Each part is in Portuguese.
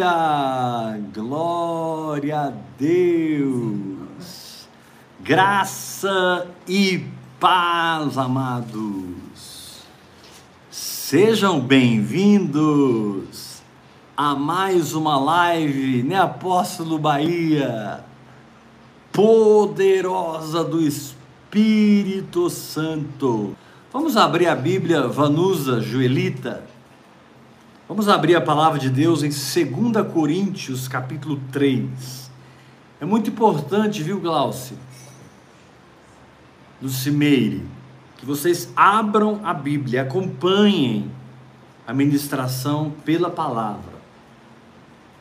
Aleluia! Glória a Deus! Graça e paz, amados! Sejam bem-vindos a mais uma live, né, Apóstolo Bahia? Poderosa do Espírito Santo. Vamos abrir a Bíblia, Vanusa Joelita Vamos abrir a palavra de Deus em 2 Coríntios, capítulo 3. É muito importante, viu, Glaucio? Do Cimeire, que vocês abram a Bíblia, acompanhem a ministração pela palavra.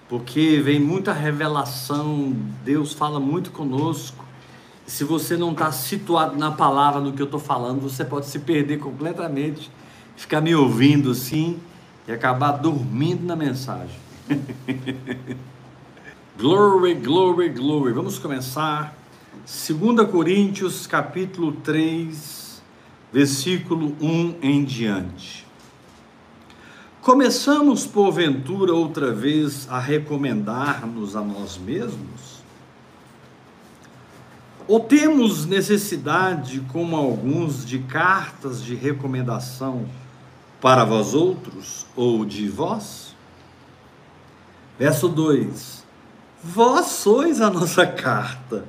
Porque vem muita revelação, Deus fala muito conosco. Se você não está situado na palavra, no que eu estou falando, você pode se perder completamente, ficar me ouvindo assim e acabar dormindo na mensagem. glory, glory, glory. Vamos começar. 2 Coríntios, capítulo 3, versículo 1 em diante. Começamos, porventura, outra vez a recomendar-nos a nós mesmos? Ou temos necessidade, como alguns, de cartas de recomendação? Para vós outros ou de vós? Verso 2: Vós sois a nossa carta,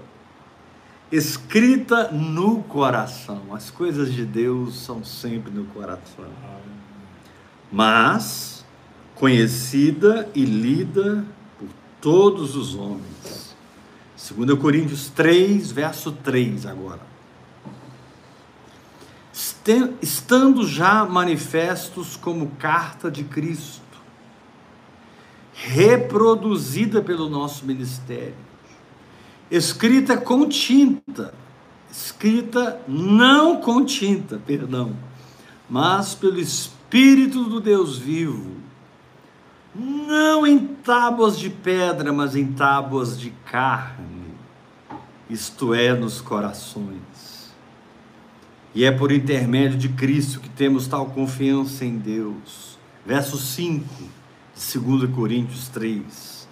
escrita no coração. As coisas de Deus são sempre no coração. Mas conhecida e lida por todos os homens. 2 Coríntios 3, verso 3 agora estando já manifestos como carta de Cristo, reproduzida pelo nosso ministério, escrita com tinta, escrita não com tinta, perdão, mas pelo Espírito do Deus vivo, não em tábuas de pedra, mas em tábuas de carne, isto é, nos corações. E é por intermédio de Cristo que temos tal confiança em Deus. Verso 5 de 2 Coríntios 3.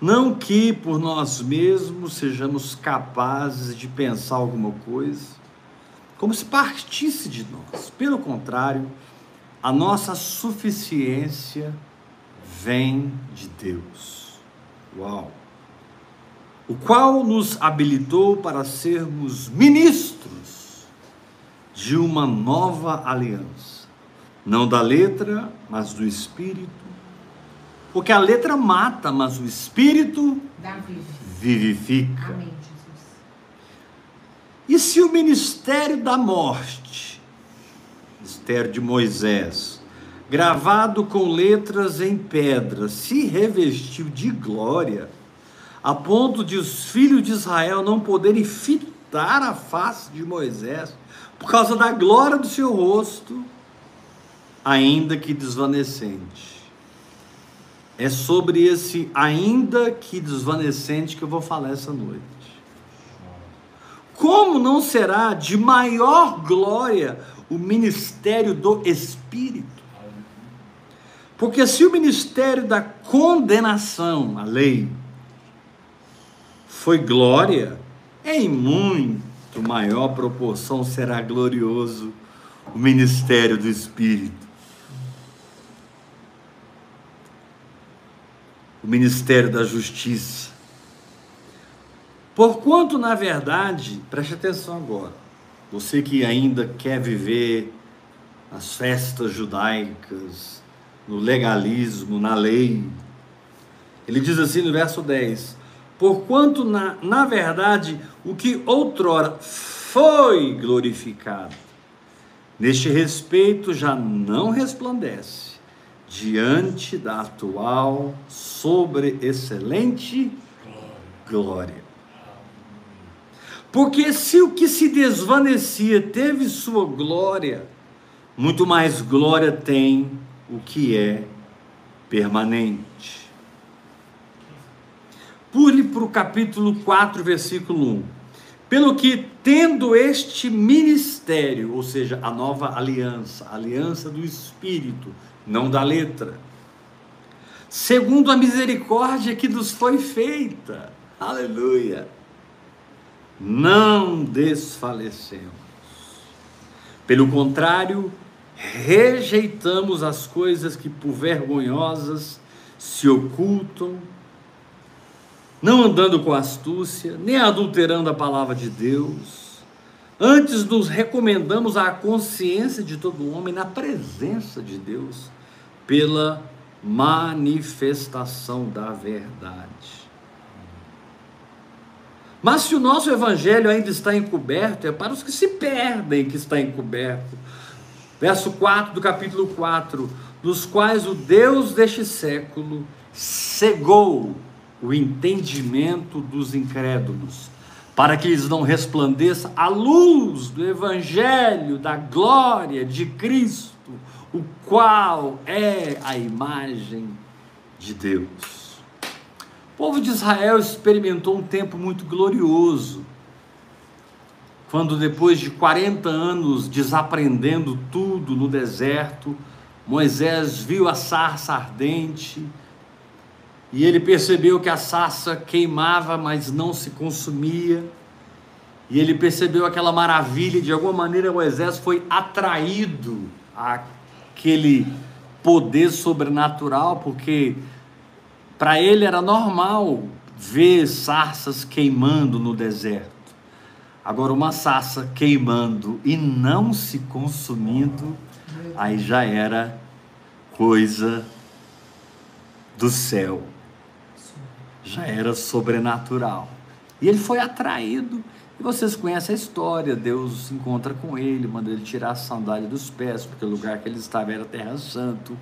Não que por nós mesmos sejamos capazes de pensar alguma coisa, como se partisse de nós. Pelo contrário, a nossa suficiência vem de Deus. Uau! O qual nos habilitou para sermos ministros de uma nova aliança. Não da letra, mas do espírito. Porque a letra mata, mas o espírito vivifica. Amém. E se o ministério da morte, ministério de Moisés, gravado com letras em pedra, se revestiu de glória, a ponto de os filhos de Israel não poderem fitar a face de Moisés, por causa da glória do seu rosto, ainda que desvanecente. É sobre esse ainda que desvanecente que eu vou falar essa noite. Como não será de maior glória o ministério do Espírito? Porque se o ministério da condenação, a lei, foi glória, em muito muito maior proporção será glorioso o ministério do Espírito. O ministério da justiça. Porquanto, na verdade, preste atenção agora, você que ainda quer viver as festas judaicas, no legalismo, na lei, ele diz assim no verso 10: Porquanto, na, na verdade, o que outrora foi glorificado, neste respeito já não resplandece diante da atual sobre excelente glória. Porque se o que se desvanecia teve sua glória, muito mais glória tem o que é permanente. Pule para o capítulo 4, versículo 1. Pelo que, tendo este ministério, ou seja, a nova aliança, a aliança do Espírito, não da letra, segundo a misericórdia que nos foi feita. Aleluia! Não desfalecemos. Pelo contrário, rejeitamos as coisas que por vergonhosas se ocultam, não andando com astúcia, nem adulterando a palavra de Deus. Antes nos recomendamos à consciência de todo homem na presença de Deus, pela manifestação da verdade. Mas se o nosso evangelho ainda está encoberto, é para os que se perdem que está encoberto. Verso 4 do capítulo 4: nos quais o Deus deste século cegou o entendimento dos incrédulos, para que eles não resplandeça a luz do evangelho da glória de Cristo o qual é a imagem de Deus. O povo de Israel experimentou um tempo muito glorioso, quando depois de 40 anos desaprendendo tudo no deserto, Moisés viu a sarça ardente e ele percebeu que a sarça queimava, mas não se consumia. E ele percebeu aquela maravilha, de alguma maneira Moisés foi atraído a aquele poder sobrenatural, porque para ele era normal ver sarças queimando no deserto. Agora, uma sarça queimando e não se consumindo, aí já era coisa do céu, já era sobrenatural. E ele foi atraído e vocês conhecem a história, Deus se encontra com ele, manda ele tirar a sandália dos pés, porque o lugar que ele estava era terra santo.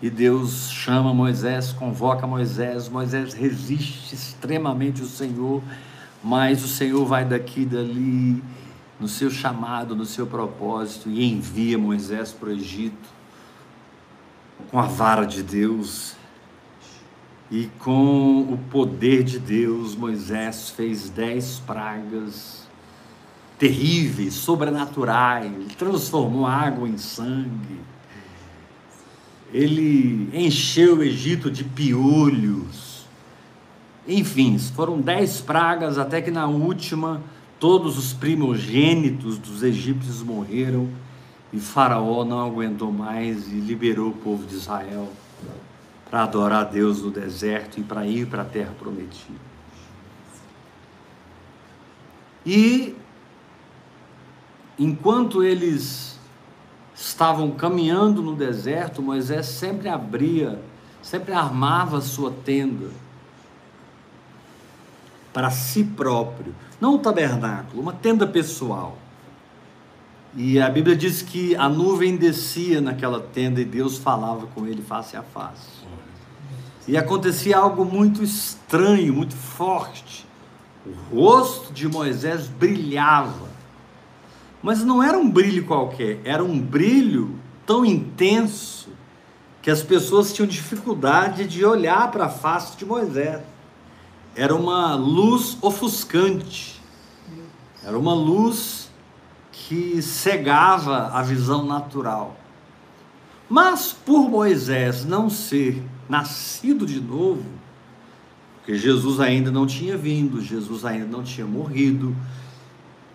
E Deus chama Moisés, convoca Moisés, Moisés resiste extremamente o Senhor, mas o Senhor vai daqui e dali no seu chamado, no seu propósito e envia Moisés para o Egito com a vara de Deus e com o poder de Deus, Moisés fez dez pragas terríveis, sobrenaturais, transformou água em sangue. Ele encheu o Egito de piolhos. Enfim, foram dez pragas, até que na última todos os primogênitos dos egípcios morreram e Faraó não aguentou mais e liberou o povo de Israel para adorar a Deus no deserto e para ir para a terra prometida. E enquanto eles estavam caminhando no deserto, Moisés sempre abria, sempre armava sua tenda para si próprio, não o tabernáculo, uma tenda pessoal. E a Bíblia diz que a nuvem descia naquela tenda e Deus falava com ele face a face. E acontecia algo muito estranho, muito forte. O rosto de Moisés brilhava. Mas não era um brilho qualquer, era um brilho tão intenso que as pessoas tinham dificuldade de olhar para a face de Moisés. Era uma luz ofuscante. Era uma luz que cegava a visão natural. Mas por Moisés não ser nascido de novo, porque Jesus ainda não tinha vindo, Jesus ainda não tinha morrido,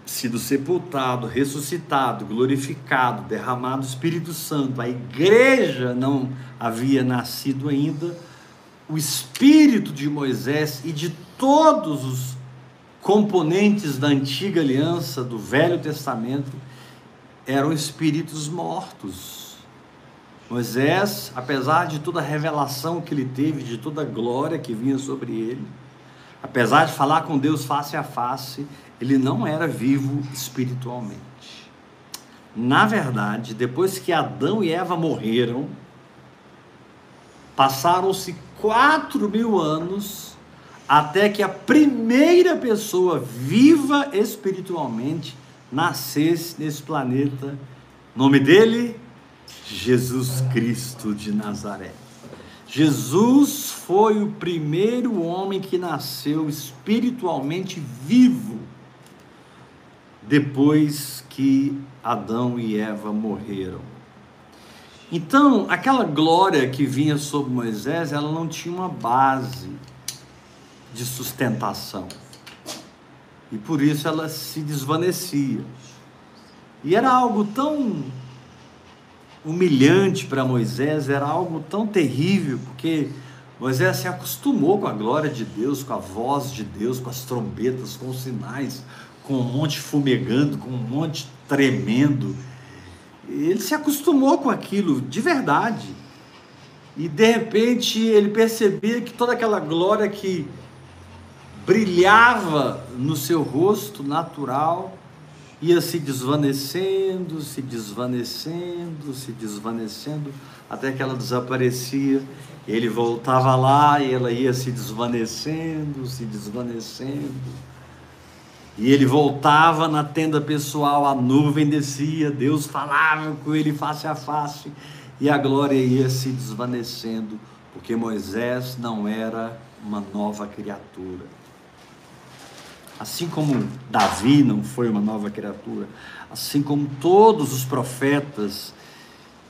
sido sepultado, ressuscitado, glorificado, derramado o Espírito Santo, a igreja não havia nascido ainda, o espírito de Moisés e de todos os componentes da antiga aliança, do Velho Testamento, eram espíritos mortos Moisés, apesar de toda a revelação que ele teve, de toda a glória que vinha sobre ele, apesar de falar com Deus face a face, ele não era vivo espiritualmente. Na verdade, depois que Adão e Eva morreram, passaram-se quatro mil anos até que a primeira pessoa viva espiritualmente nascesse nesse planeta. nome dele, Jesus Cristo de Nazaré. Jesus foi o primeiro homem que nasceu espiritualmente vivo depois que Adão e Eva morreram. Então, aquela glória que vinha sobre Moisés, ela não tinha uma base de sustentação. E por isso ela se desvanecia. E era algo tão humilhante para Moisés, era algo tão terrível, porque Moisés se acostumou com a glória de Deus, com a voz de Deus, com as trombetas, com os sinais, com um monte fumegando, com um monte tremendo. Ele se acostumou com aquilo de verdade. E de repente ele percebia que toda aquela glória que brilhava no seu rosto natural ia se desvanecendo, se desvanecendo, se desvanecendo, até que ela desaparecia. Ele voltava lá e ela ia se desvanecendo, se desvanecendo. E ele voltava na tenda pessoal, a nuvem descia, Deus falava com ele face a face, e a glória ia se desvanecendo, porque Moisés não era uma nova criatura. Assim como Davi não foi uma nova criatura, assim como todos os profetas,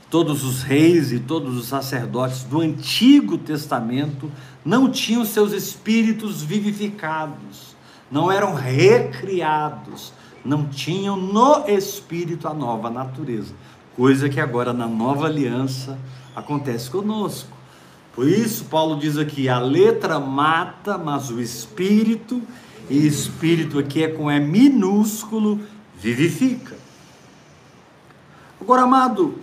todos os reis e todos os sacerdotes do Antigo Testamento não tinham seus espíritos vivificados, não eram recriados, não tinham no espírito a nova natureza, coisa que agora na nova aliança acontece conosco. Por isso, Paulo diz aqui: a letra mata, mas o espírito e espírito aqui é com é minúsculo, vivifica. Agora, amado,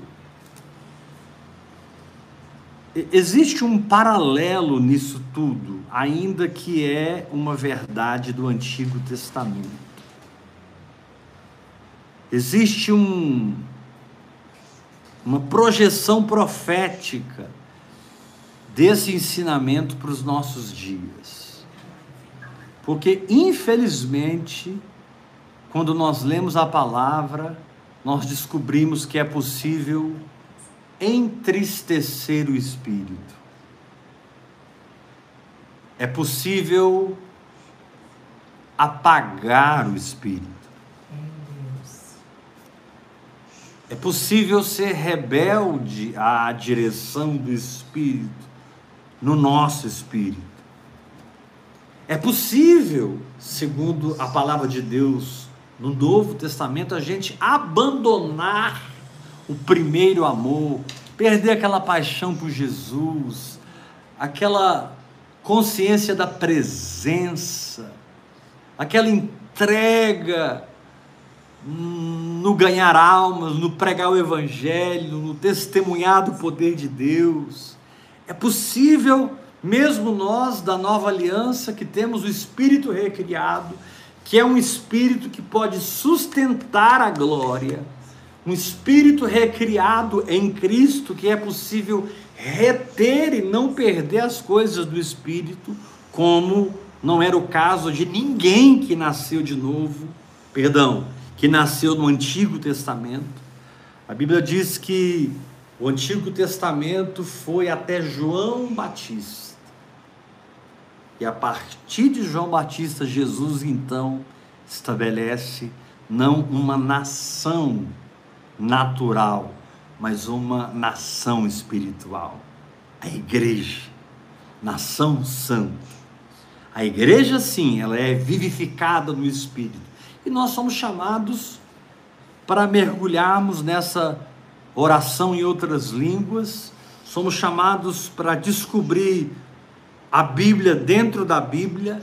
existe um paralelo nisso tudo, ainda que é uma verdade do Antigo Testamento. Existe um, uma projeção profética desse ensinamento para os nossos dias. Porque, infelizmente, quando nós lemos a palavra, nós descobrimos que é possível entristecer o espírito. É possível apagar o espírito. É possível ser rebelde à direção do espírito no nosso espírito. É possível, segundo a palavra de Deus, no Novo Testamento, a gente abandonar o primeiro amor, perder aquela paixão por Jesus, aquela consciência da presença, aquela entrega no ganhar almas, no pregar o Evangelho, no testemunhar do poder de Deus. É possível mesmo nós da nova aliança que temos o espírito recriado, que é um espírito que pode sustentar a glória, um espírito recriado em Cristo que é possível reter e não perder as coisas do espírito, como não era o caso de ninguém que nasceu de novo, perdão, que nasceu no Antigo Testamento. A Bíblia diz que o Antigo Testamento foi até João Batista. E a partir de João Batista, Jesus então estabelece não uma nação natural, mas uma nação espiritual. A igreja, nação santa. A igreja, sim, ela é vivificada no espírito. E nós somos chamados para mergulharmos nessa oração em outras línguas, somos chamados para descobrir a Bíblia dentro da Bíblia.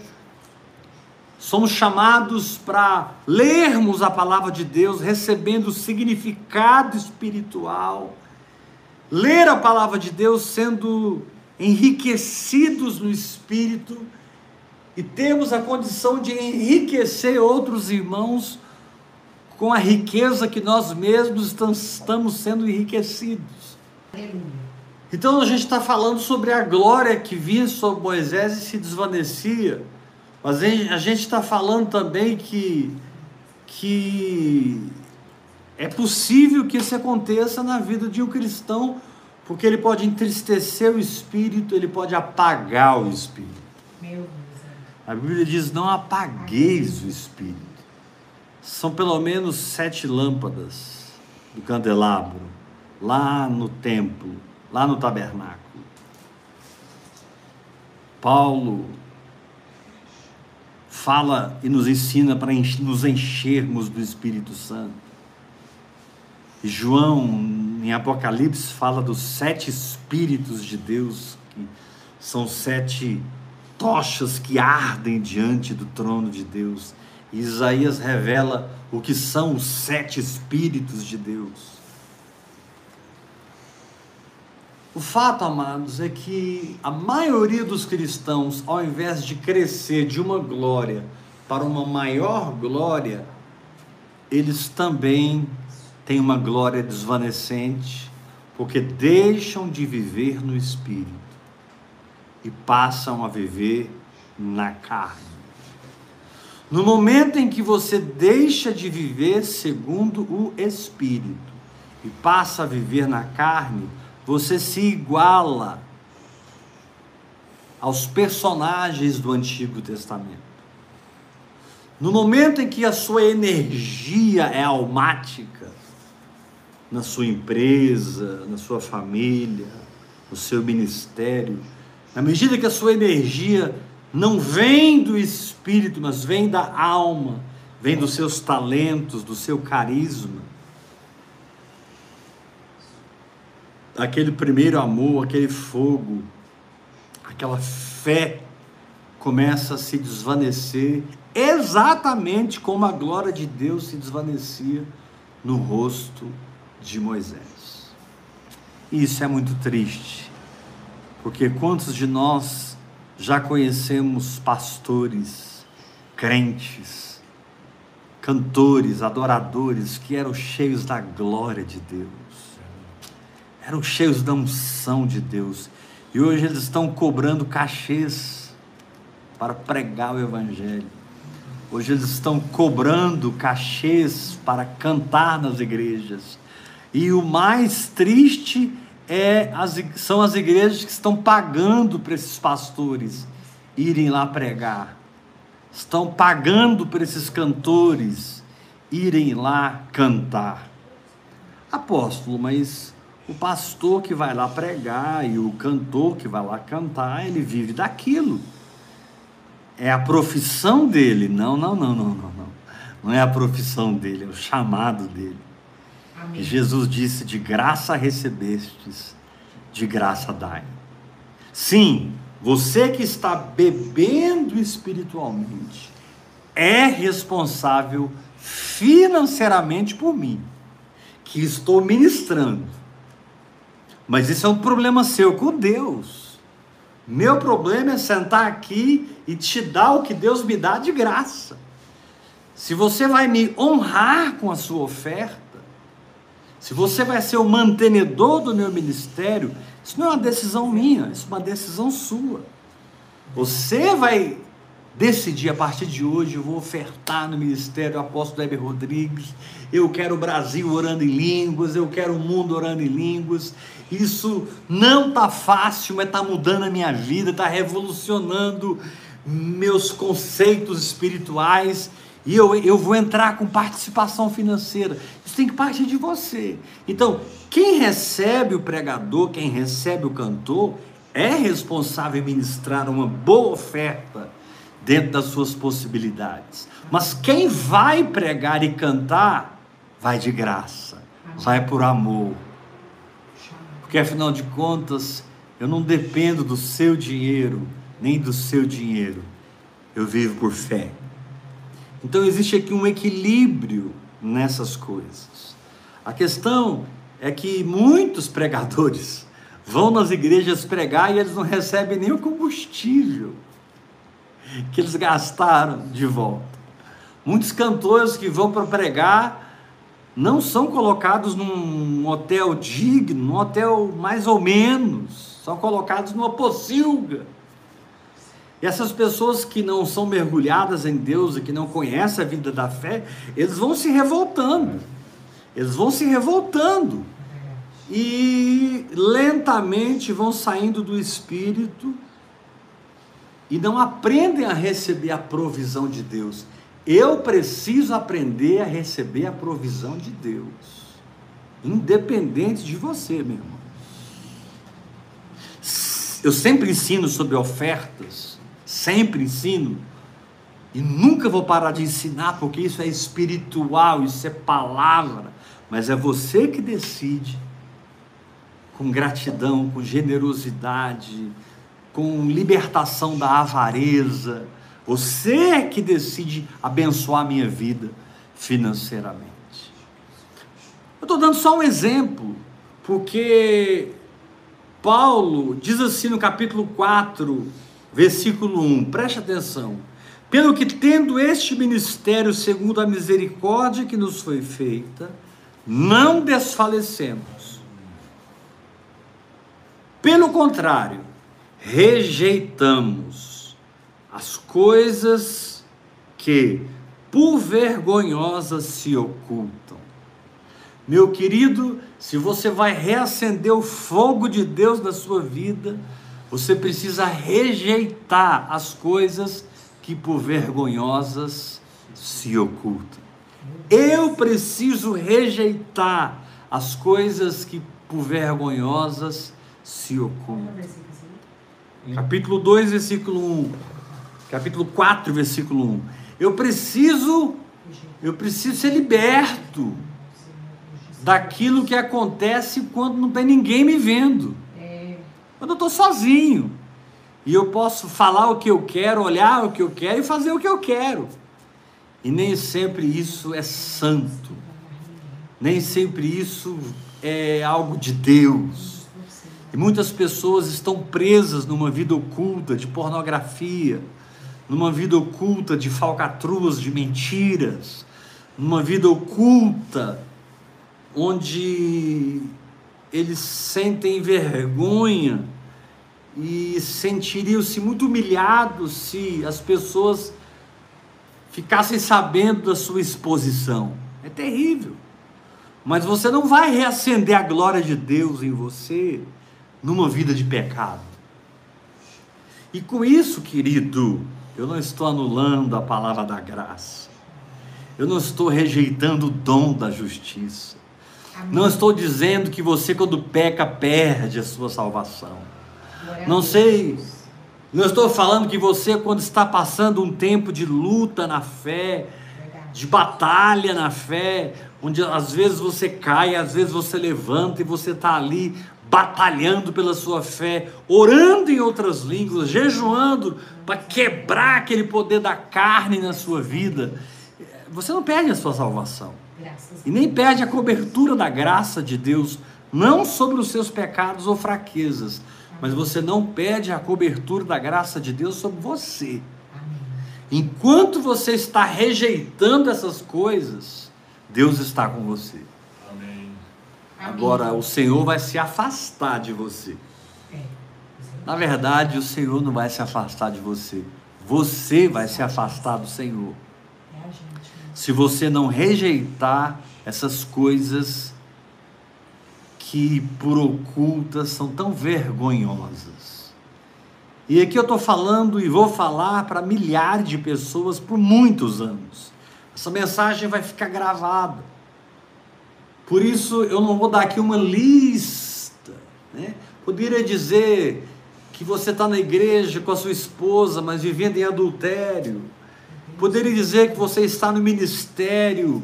Somos chamados para lermos a palavra de Deus, recebendo significado espiritual. Ler a palavra de Deus sendo enriquecidos no espírito e temos a condição de enriquecer outros irmãos com a riqueza que nós mesmos estamos sendo enriquecidos. Então a gente está falando sobre a glória que vinha sobre Moisés e se desvanecia, mas a gente está falando também que, que é possível que isso aconteça na vida de um cristão, porque ele pode entristecer o espírito, ele pode apagar o espírito. A Bíblia diz: não apagueis o espírito. São pelo menos sete lâmpadas do candelabro lá no templo, lá no tabernáculo. Paulo fala e nos ensina para nos enchermos do Espírito Santo. João, em Apocalipse, fala dos sete Espíritos de Deus, que são sete tochas que ardem diante do trono de Deus. Isaías revela o que são os sete Espíritos de Deus. O fato, amados, é que a maioria dos cristãos, ao invés de crescer de uma glória para uma maior glória, eles também têm uma glória desvanecente, porque deixam de viver no espírito e passam a viver na carne. No momento em que você deixa de viver segundo o espírito e passa a viver na carne, você se iguala aos personagens do Antigo Testamento. No momento em que a sua energia é almática, na sua empresa, na sua família, no seu ministério, na medida que a sua energia não vem do espírito, mas vem da alma, vem dos seus talentos, do seu carisma, aquele primeiro amor, aquele fogo, aquela fé começa a se desvanecer, exatamente como a glória de Deus se desvanecia no rosto de Moisés. E isso é muito triste, porque quantos de nós já conhecemos pastores, crentes, cantores, adoradores que eram cheios da glória de Deus eram cheios da unção de Deus. E hoje eles estão cobrando cachês para pregar o Evangelho. Hoje eles estão cobrando cachês para cantar nas igrejas. E o mais triste é as, são as igrejas que estão pagando para esses pastores irem lá pregar. Estão pagando para esses cantores irem lá cantar. Apóstolo, mas o pastor que vai lá pregar e o cantor que vai lá cantar, ele vive daquilo. É a profissão dele. Não, não, não, não, não, não. Não é a profissão dele, é o chamado dele. Amém. Jesus disse: De graça recebestes, de graça dai. Sim, você que está bebendo espiritualmente é responsável financeiramente por mim, que estou ministrando mas isso é um problema seu com Deus. Meu problema é sentar aqui e te dar o que Deus me dá de graça. Se você vai me honrar com a sua oferta, se você vai ser o mantenedor do meu ministério, isso não é uma decisão minha, isso é uma decisão sua. Você vai decidir a partir de hoje, eu vou ofertar no ministério apóstolo Heber Rodrigues, eu quero o Brasil orando em línguas, eu quero o mundo orando em línguas, isso não tá fácil, mas está mudando a minha vida, está revolucionando meus conceitos espirituais. E eu, eu vou entrar com participação financeira. Isso tem que partir de você. Então, quem recebe o pregador, quem recebe o cantor, é responsável em ministrar uma boa oferta dentro das suas possibilidades. Mas quem vai pregar e cantar, vai de graça, vai por amor porque afinal de contas, eu não dependo do seu dinheiro, nem do seu dinheiro. Eu vivo por fé. Então existe aqui um equilíbrio nessas coisas. A questão é que muitos pregadores vão nas igrejas pregar e eles não recebem nem o combustível que eles gastaram de volta. Muitos cantores que vão para pregar não são colocados num hotel digno, num hotel mais ou menos, são colocados numa pocilga. Essas pessoas que não são mergulhadas em Deus e que não conhecem a vida da fé, eles vão se revoltando, eles vão se revoltando e lentamente vão saindo do espírito e não aprendem a receber a provisão de Deus. Eu preciso aprender a receber a provisão de Deus. independente de você, meu irmão. Eu sempre ensino sobre ofertas, sempre ensino, e nunca vou parar de ensinar, porque isso é espiritual, isso é palavra, mas é você que decide, com gratidão, com generosidade, com libertação da avareza, você é que decide abençoar a minha vida financeiramente. Eu estou dando só um exemplo, porque Paulo diz assim no capítulo 4, versículo 1, preste atenção. Pelo que, tendo este ministério segundo a misericórdia que nos foi feita, não desfalecemos. Pelo contrário, rejeitamos as coisas que por vergonhosas se ocultam. Meu querido, se você vai reacender o fogo de Deus na sua vida, você precisa rejeitar as coisas que por vergonhosas se ocultam. Eu preciso rejeitar as coisas que por vergonhosas se ocultam. Capítulo 2, versículo 1. Capítulo 4, versículo 1. Eu preciso eu preciso ser liberto daquilo que acontece quando não tem ninguém me vendo. Quando eu estou sozinho. E eu posso falar o que eu quero, olhar o que eu quero e fazer o que eu quero. E nem sempre isso é santo. Nem sempre isso é algo de Deus. E muitas pessoas estão presas numa vida oculta de pornografia, numa vida oculta de falcatruas, de mentiras, numa vida oculta onde eles sentem vergonha e sentiriam-se muito humilhados se as pessoas ficassem sabendo da sua exposição. É terrível. Mas você não vai reacender a glória de Deus em você numa vida de pecado. E com isso, querido, eu não estou anulando a palavra da graça. Eu não estou rejeitando o dom da justiça. Não estou dizendo que você, quando peca, perde a sua salvação. Não sei, não estou falando que você, quando está passando um tempo de luta na fé, de batalha na fé, onde às vezes você cai, às vezes você levanta e você está ali batalhando pela sua fé, orando em outras línguas, jejuando para quebrar aquele poder da carne na sua vida. Você não perde a sua salvação. E nem perde a cobertura da graça de Deus, não sobre os seus pecados ou fraquezas, mas você não perde a cobertura da graça de Deus sobre você. Enquanto você está rejeitando essas coisas, Deus está com você. Agora, o Senhor vai se afastar de você. É. Na verdade, o Senhor não vai se afastar de você. Você vai se afastar do Senhor se você não rejeitar essas coisas que por ocultas são tão vergonhosas. E aqui eu estou falando e vou falar para milhares de pessoas por muitos anos. Essa mensagem vai ficar gravada. Por isso eu não vou dar aqui uma lista. Né? Poderia dizer que você está na igreja com a sua esposa, mas vivendo em adultério Poderia dizer que você está no ministério,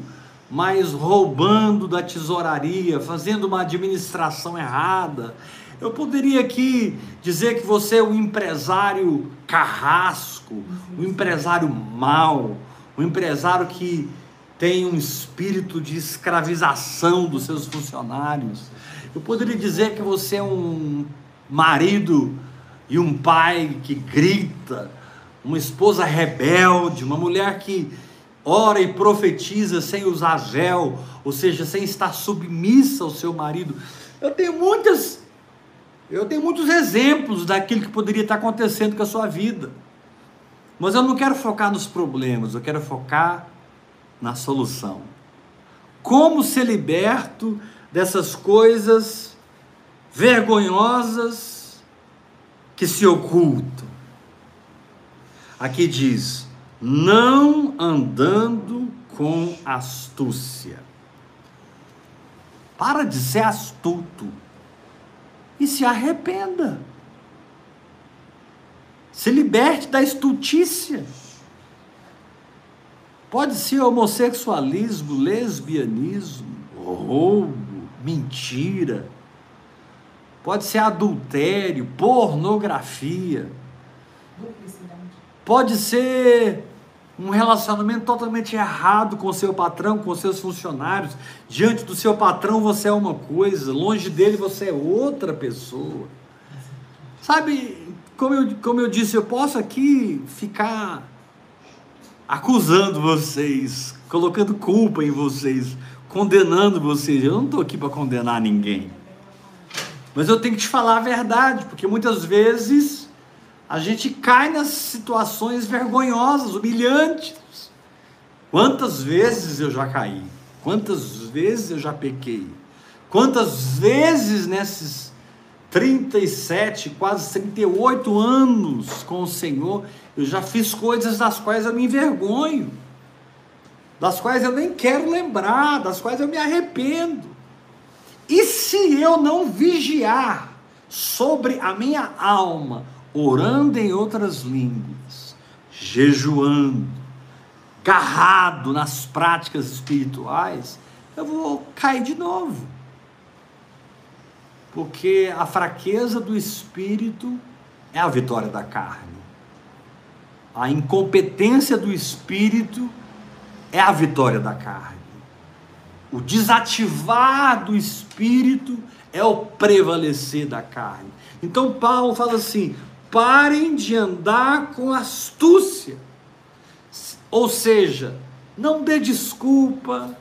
mas roubando da tesouraria, fazendo uma administração errada. Eu poderia aqui dizer que você é um empresário carrasco, um empresário mau, um empresário que tem um espírito de escravização dos seus funcionários. Eu poderia dizer que você é um marido e um pai que grita, uma esposa rebelde, uma mulher que ora e profetiza sem usar véu, ou seja, sem estar submissa ao seu marido. Eu tenho muitas eu tenho muitos exemplos daquilo que poderia estar acontecendo com a sua vida. Mas eu não quero focar nos problemas, eu quero focar na solução. Como ser liberto dessas coisas vergonhosas que se ocultam? Aqui diz: não andando com astúcia. Para de ser astuto e se arrependa. Se liberte da estultícia. Pode ser homossexualismo, lesbianismo, roubo, mentira. Pode ser adultério, pornografia. Pode ser um relacionamento totalmente errado com seu patrão, com seus funcionários. Diante do seu patrão você é uma coisa, longe dele você é outra pessoa. Sabe, como eu, como eu disse, eu posso aqui ficar acusando vocês, colocando culpa em vocês, condenando vocês. Eu não estou aqui para condenar ninguém. Mas eu tenho que te falar a verdade, porque muitas vezes a gente cai nas situações vergonhosas, humilhantes. Quantas vezes eu já caí? Quantas vezes eu já pequei? Quantas vezes nesses 37, quase 38 anos com o Senhor, eu já fiz coisas das quais eu me envergonho, das quais eu nem quero lembrar, das quais eu me arrependo. E se eu não vigiar sobre a minha alma, orando em outras línguas, jejuando, garrado nas práticas espirituais, eu vou cair de novo. Porque a fraqueza do espírito é a vitória da carne. A incompetência do espírito é a vitória da carne. O desativar do espírito é o prevalecer da carne. Então Paulo fala assim: parem de andar com astúcia. Ou seja, não dê desculpa,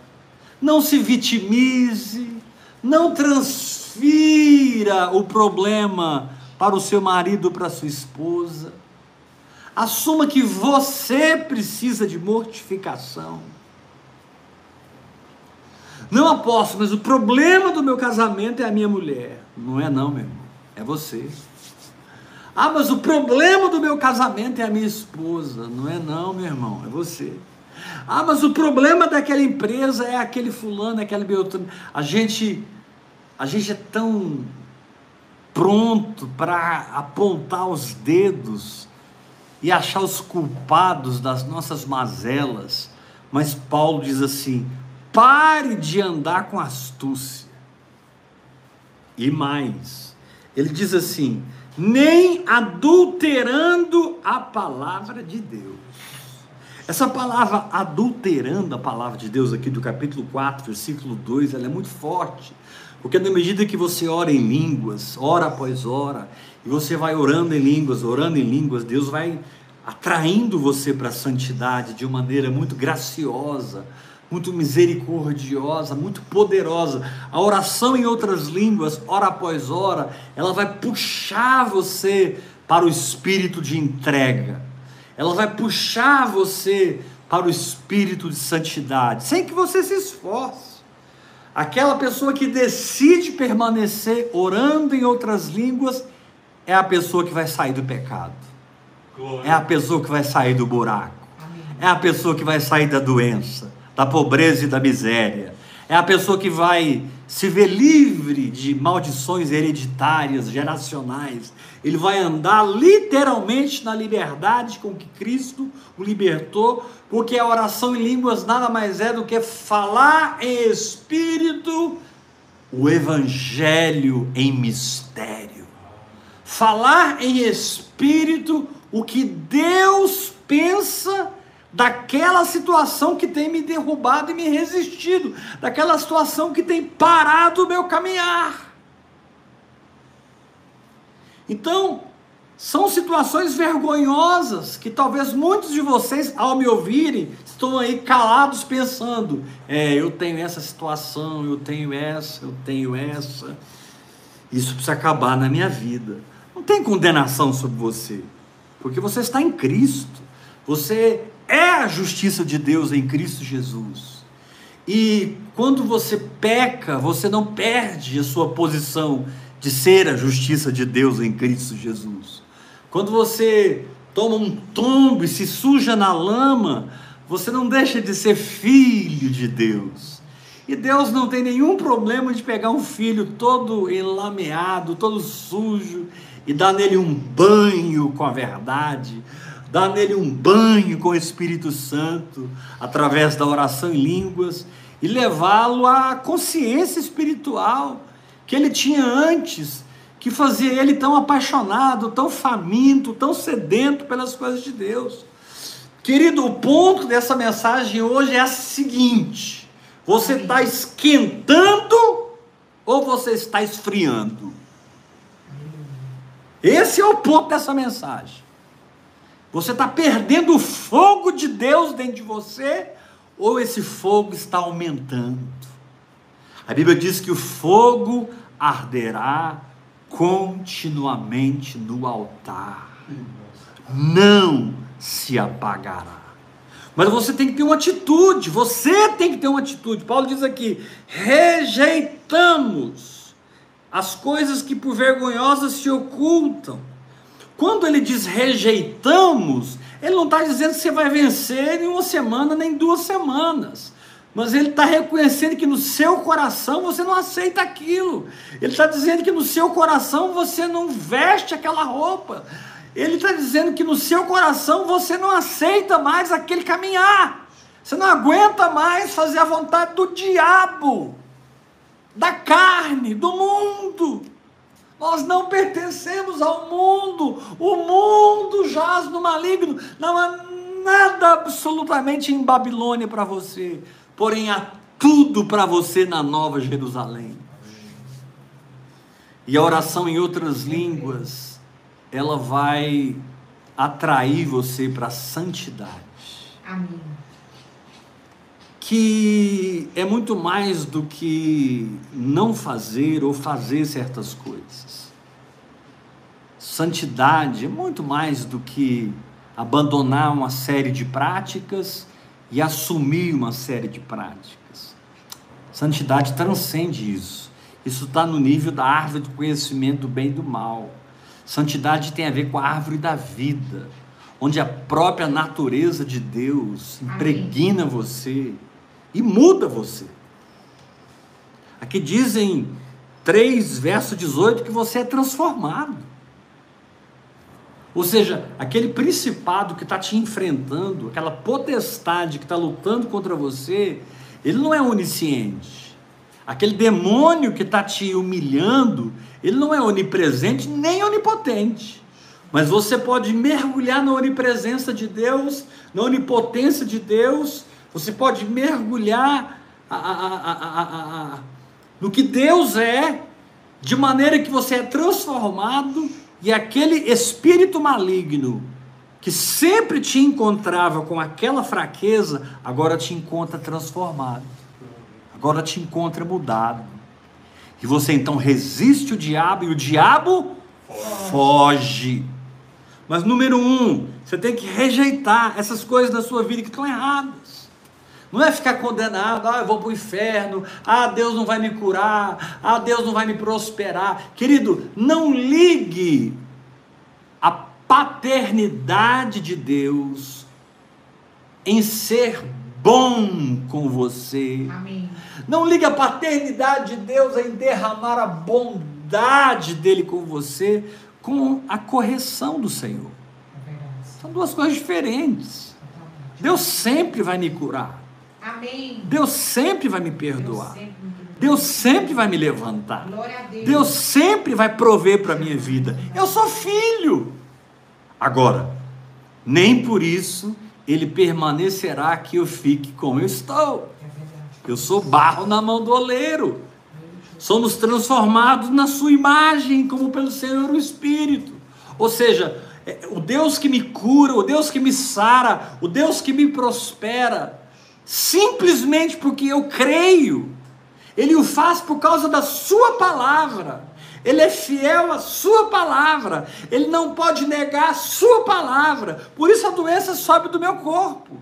não se vitimize, não transfira o problema para o seu marido, para a sua esposa. Assuma que você precisa de mortificação. Não aposto, mas o problema do meu casamento é a minha mulher. Não é não, meu irmão. É você. Ah, mas o problema do meu casamento é a minha esposa. Não é não, meu irmão, é você. Ah, mas o problema daquela empresa é aquele fulano, aquele Beltrano. A gente, a gente é tão pronto para apontar os dedos e achar os culpados das nossas mazelas. Mas Paulo diz assim: pare de andar com astúcia. E mais, ele diz assim: nem adulterando a palavra de Deus. Essa palavra adulterando a palavra de Deus aqui do capítulo 4, versículo 2, ela é muito forte. Porque na medida que você ora em línguas, hora após hora, e você vai orando em línguas, orando em línguas, Deus vai atraindo você para a santidade de uma maneira muito graciosa, muito misericordiosa, muito poderosa. A oração em outras línguas, hora após hora, ela vai puxar você para o espírito de entrega. Ela vai puxar você para o espírito de santidade, sem que você se esforce. Aquela pessoa que decide permanecer orando em outras línguas é a pessoa que vai sair do pecado. Glória. É a pessoa que vai sair do buraco. Amém. É a pessoa que vai sair da doença da pobreza e da miséria. É a pessoa que vai se ver livre de maldições hereditárias, geracionais. Ele vai andar literalmente na liberdade com que Cristo o libertou, porque a oração em línguas nada mais é do que falar em espírito o evangelho em mistério. Falar em espírito o que Deus pensa daquela situação que tem me derrubado e me resistido, daquela situação que tem parado o meu caminhar. Então, são situações vergonhosas que talvez muitos de vocês, ao me ouvirem, estão aí calados pensando: é, eu tenho essa situação, eu tenho essa, eu tenho essa. Isso precisa acabar na minha vida. Não tem condenação sobre você, porque você está em Cristo. Você é a justiça de Deus em Cristo Jesus. E quando você peca, você não perde a sua posição de ser a justiça de Deus em Cristo Jesus. Quando você toma um tombo e se suja na lama, você não deixa de ser filho de Deus. E Deus não tem nenhum problema de pegar um filho todo enlameado, todo sujo, e dar nele um banho com a verdade, dar nele um banho com o Espírito Santo, através da oração em línguas, e levá-lo à consciência espiritual que ele tinha antes, que fazia ele tão apaixonado, tão faminto, tão sedento pelas coisas de Deus. Querido, o ponto dessa mensagem hoje é a seguinte: você está esquentando ou você está esfriando? Esse é o ponto dessa mensagem. Você está perdendo o fogo de Deus dentro de você ou esse fogo está aumentando? A Bíblia diz que o fogo arderá continuamente no altar, não se apagará. Mas você tem que ter uma atitude, você tem que ter uma atitude. Paulo diz aqui: rejeitamos as coisas que por vergonhosas se ocultam. Quando ele diz rejeitamos, ele não está dizendo que você vai vencer em uma semana nem duas semanas. Mas ele está reconhecendo que no seu coração você não aceita aquilo. Ele está dizendo que no seu coração você não veste aquela roupa. Ele está dizendo que no seu coração você não aceita mais aquele caminhar. Você não aguenta mais fazer a vontade do diabo, da carne, do mundo. Nós não pertencemos ao mundo. O mundo jaz no maligno. Não há nada absolutamente em Babilônia para você. Porém, há tudo para você na Nova Jerusalém. E a oração em outras línguas ela vai atrair você para a santidade. Amém. Que é muito mais do que não fazer ou fazer certas coisas. Santidade é muito mais do que abandonar uma série de práticas e assumir uma série de práticas. Santidade transcende isso. Isso está no nível da árvore do conhecimento do bem e do mal. Santidade tem a ver com a árvore da vida, onde a própria natureza de Deus impregna Amém. você e muda você. Aqui dizem 3, verso 18, que você é transformado. Ou seja, aquele principado que está te enfrentando, aquela potestade que está lutando contra você, ele não é onisciente. Aquele demônio que está te humilhando, ele não é onipresente nem onipotente. Mas você pode mergulhar na onipresença de Deus, na onipotência de Deus, você pode mergulhar a, a, a, no que Deus é, de maneira que você é transformado e aquele espírito maligno que sempre te encontrava com aquela fraqueza, agora te encontra transformado, agora te encontra mudado. E você então resiste o diabo e o diabo foge. Mas número um, você tem que rejeitar essas coisas na sua vida que estão erradas. Não é ficar condenado, ah, eu vou para o inferno, ah, Deus não vai me curar, ah, Deus não vai me prosperar. Querido, não ligue a paternidade de Deus em ser bom com você. Amém. Não ligue a paternidade de Deus em derramar a bondade dele com você com a correção do Senhor. São duas coisas diferentes. Deus sempre vai me curar. Amém. Deus sempre vai me perdoar. Deus sempre vai me levantar. Deus. Deus sempre vai prover para a minha vida. Eu sou filho. Agora, nem por isso ele permanecerá que eu fique como eu estou. Eu sou barro na mão do oleiro. Somos transformados na sua imagem, como pelo Senhor o Espírito. Ou seja, é, o Deus que me cura, o Deus que me sara, o Deus que me prospera, simplesmente porque eu creio, Ele o faz por causa da Sua palavra. Ele é fiel à sua palavra. Ele não pode negar a sua palavra. Por isso a doença sobe do meu corpo.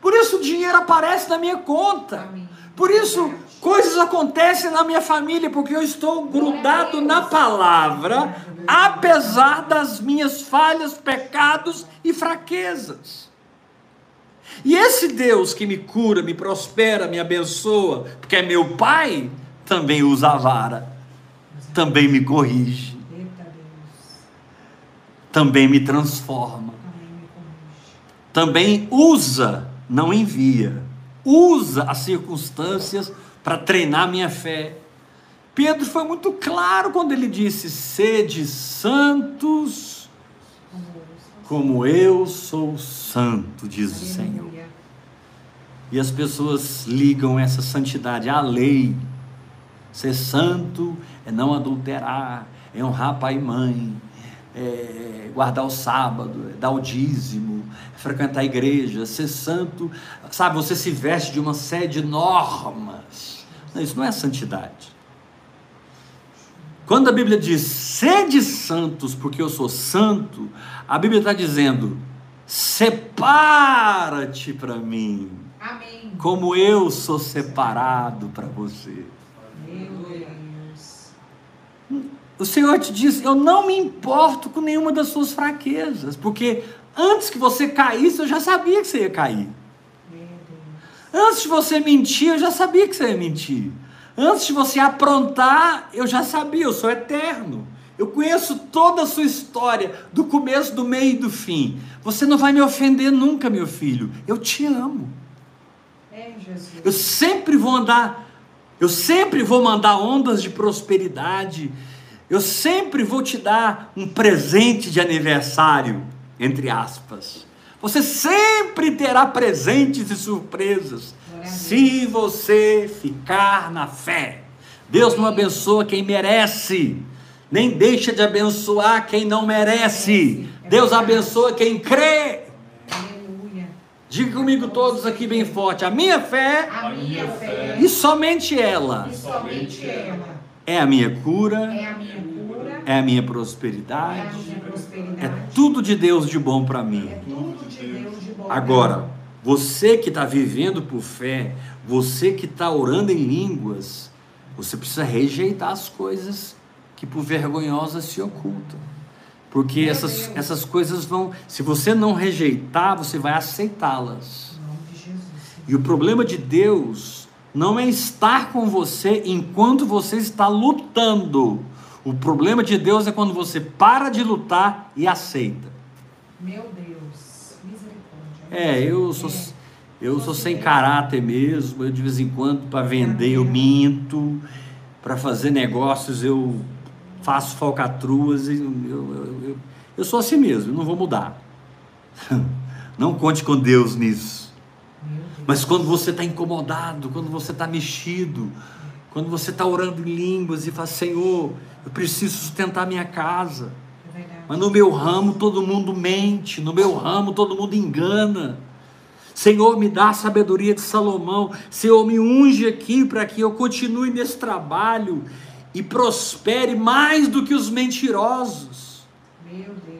Por isso o dinheiro aparece na minha conta. Por isso coisas acontecem na minha família, porque eu estou grudado na palavra, apesar das minhas falhas, pecados e fraquezas. E esse Deus que me cura, me prospera, me abençoa, porque é meu Pai, também usa a vara, também me corrige, também me transforma, também usa, não envia, usa as circunstâncias para treinar minha fé. Pedro foi muito claro quando ele disse: sede santos, como eu sou santo, diz o Senhor. E as pessoas ligam essa santidade à lei. Ser santo é não adulterar, é honrar pai e mãe, é guardar o sábado, é dar o dízimo, é frequentar a igreja, ser santo, sabe? Você se veste de uma série de normas. Não, isso não é santidade. Quando a Bíblia diz sede santos, porque eu sou santo, a Bíblia está dizendo separa-te para mim. Amém. Como eu sou separado para você. O Senhor te diz: Eu não me importo com nenhuma das suas fraquezas, porque antes que você caísse, eu já sabia que você ia cair. Antes de você mentir, eu já sabia que você ia mentir. Antes de você aprontar, eu já sabia, eu sou eterno. Eu conheço toda a sua história, do começo, do meio e do fim. Você não vai me ofender nunca, meu filho. Eu te amo. É, eu sempre vou andar, eu sempre vou mandar ondas de prosperidade eu sempre vou te dar um presente de aniversário, entre aspas. Você sempre terá presentes e surpresas, se você ficar na fé. Deus não abençoa quem merece, nem deixa de abençoar quem não merece. Deus abençoa quem crê. Diga comigo todos aqui bem forte: a minha fé, a minha fé e somente ela, e somente ela é a minha cura, é a minha, cura, é a minha prosperidade, é, a minha prosperidade, é tudo de Deus de bom para mim. É de Agora, você que está vivendo por fé, você que está orando em línguas, você precisa rejeitar as coisas que por vergonhosas se ocultam. Porque essas, essas coisas vão, se você não rejeitar, você vai aceitá-las. E o problema de Deus não é estar com você enquanto você está lutando. O problema de Deus é quando você para de lutar e aceita. Meu Deus. É, eu sou, eu sou sem caráter mesmo. Eu de vez em quando, para vender, eu minto. Para fazer negócios, eu faço falcatruas. Eu, eu, eu, eu sou assim mesmo, não vou mudar. Não conte com Deus nisso. Mas quando você está incomodado, quando você está mexido, quando você está orando em línguas e fala, Senhor, eu preciso sustentar minha casa. Mas no meu ramo todo mundo mente, no meu ramo todo mundo engana. Senhor, me dá a sabedoria de Salomão. Senhor, me unge aqui para que eu continue nesse trabalho e prospere mais do que os mentirosos,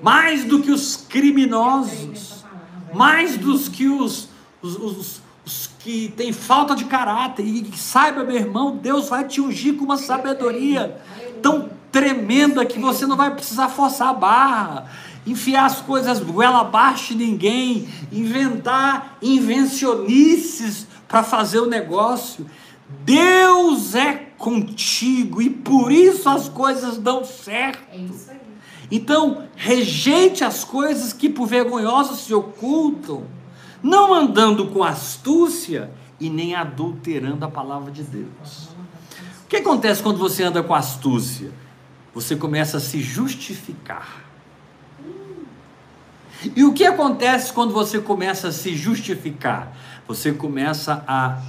mais do que os criminosos, mais do que os, os, os, os que têm falta de caráter, e saiba, meu irmão, Deus vai te ungir com uma sabedoria tão tremenda que você não vai precisar forçar a barra, enfiar as coisas goela abaixo de ninguém, inventar invencionices para fazer o negócio. Deus é contigo e por isso as coisas dão certo. É. Então, rejeite as coisas que por vergonhosas se ocultam não andando com astúcia e nem adulterando a palavra de Deus. O que acontece quando você anda com astúcia? Você começa a se justificar. E o que acontece quando você começa a se justificar? Você começa a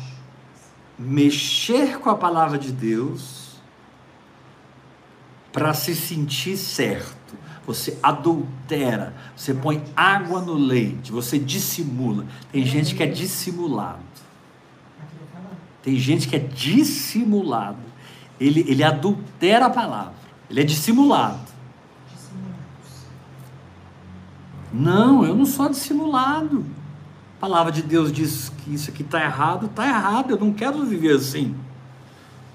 mexer com a palavra de Deus para se sentir certo você adultera, você põe água no leite, você dissimula. Tem gente que é dissimulado. Tem gente que é dissimulado. Ele, ele adultera a palavra. Ele é dissimulado. Não, eu não sou dissimulado. A palavra de Deus diz que isso aqui está errado, está errado. Eu não quero viver assim.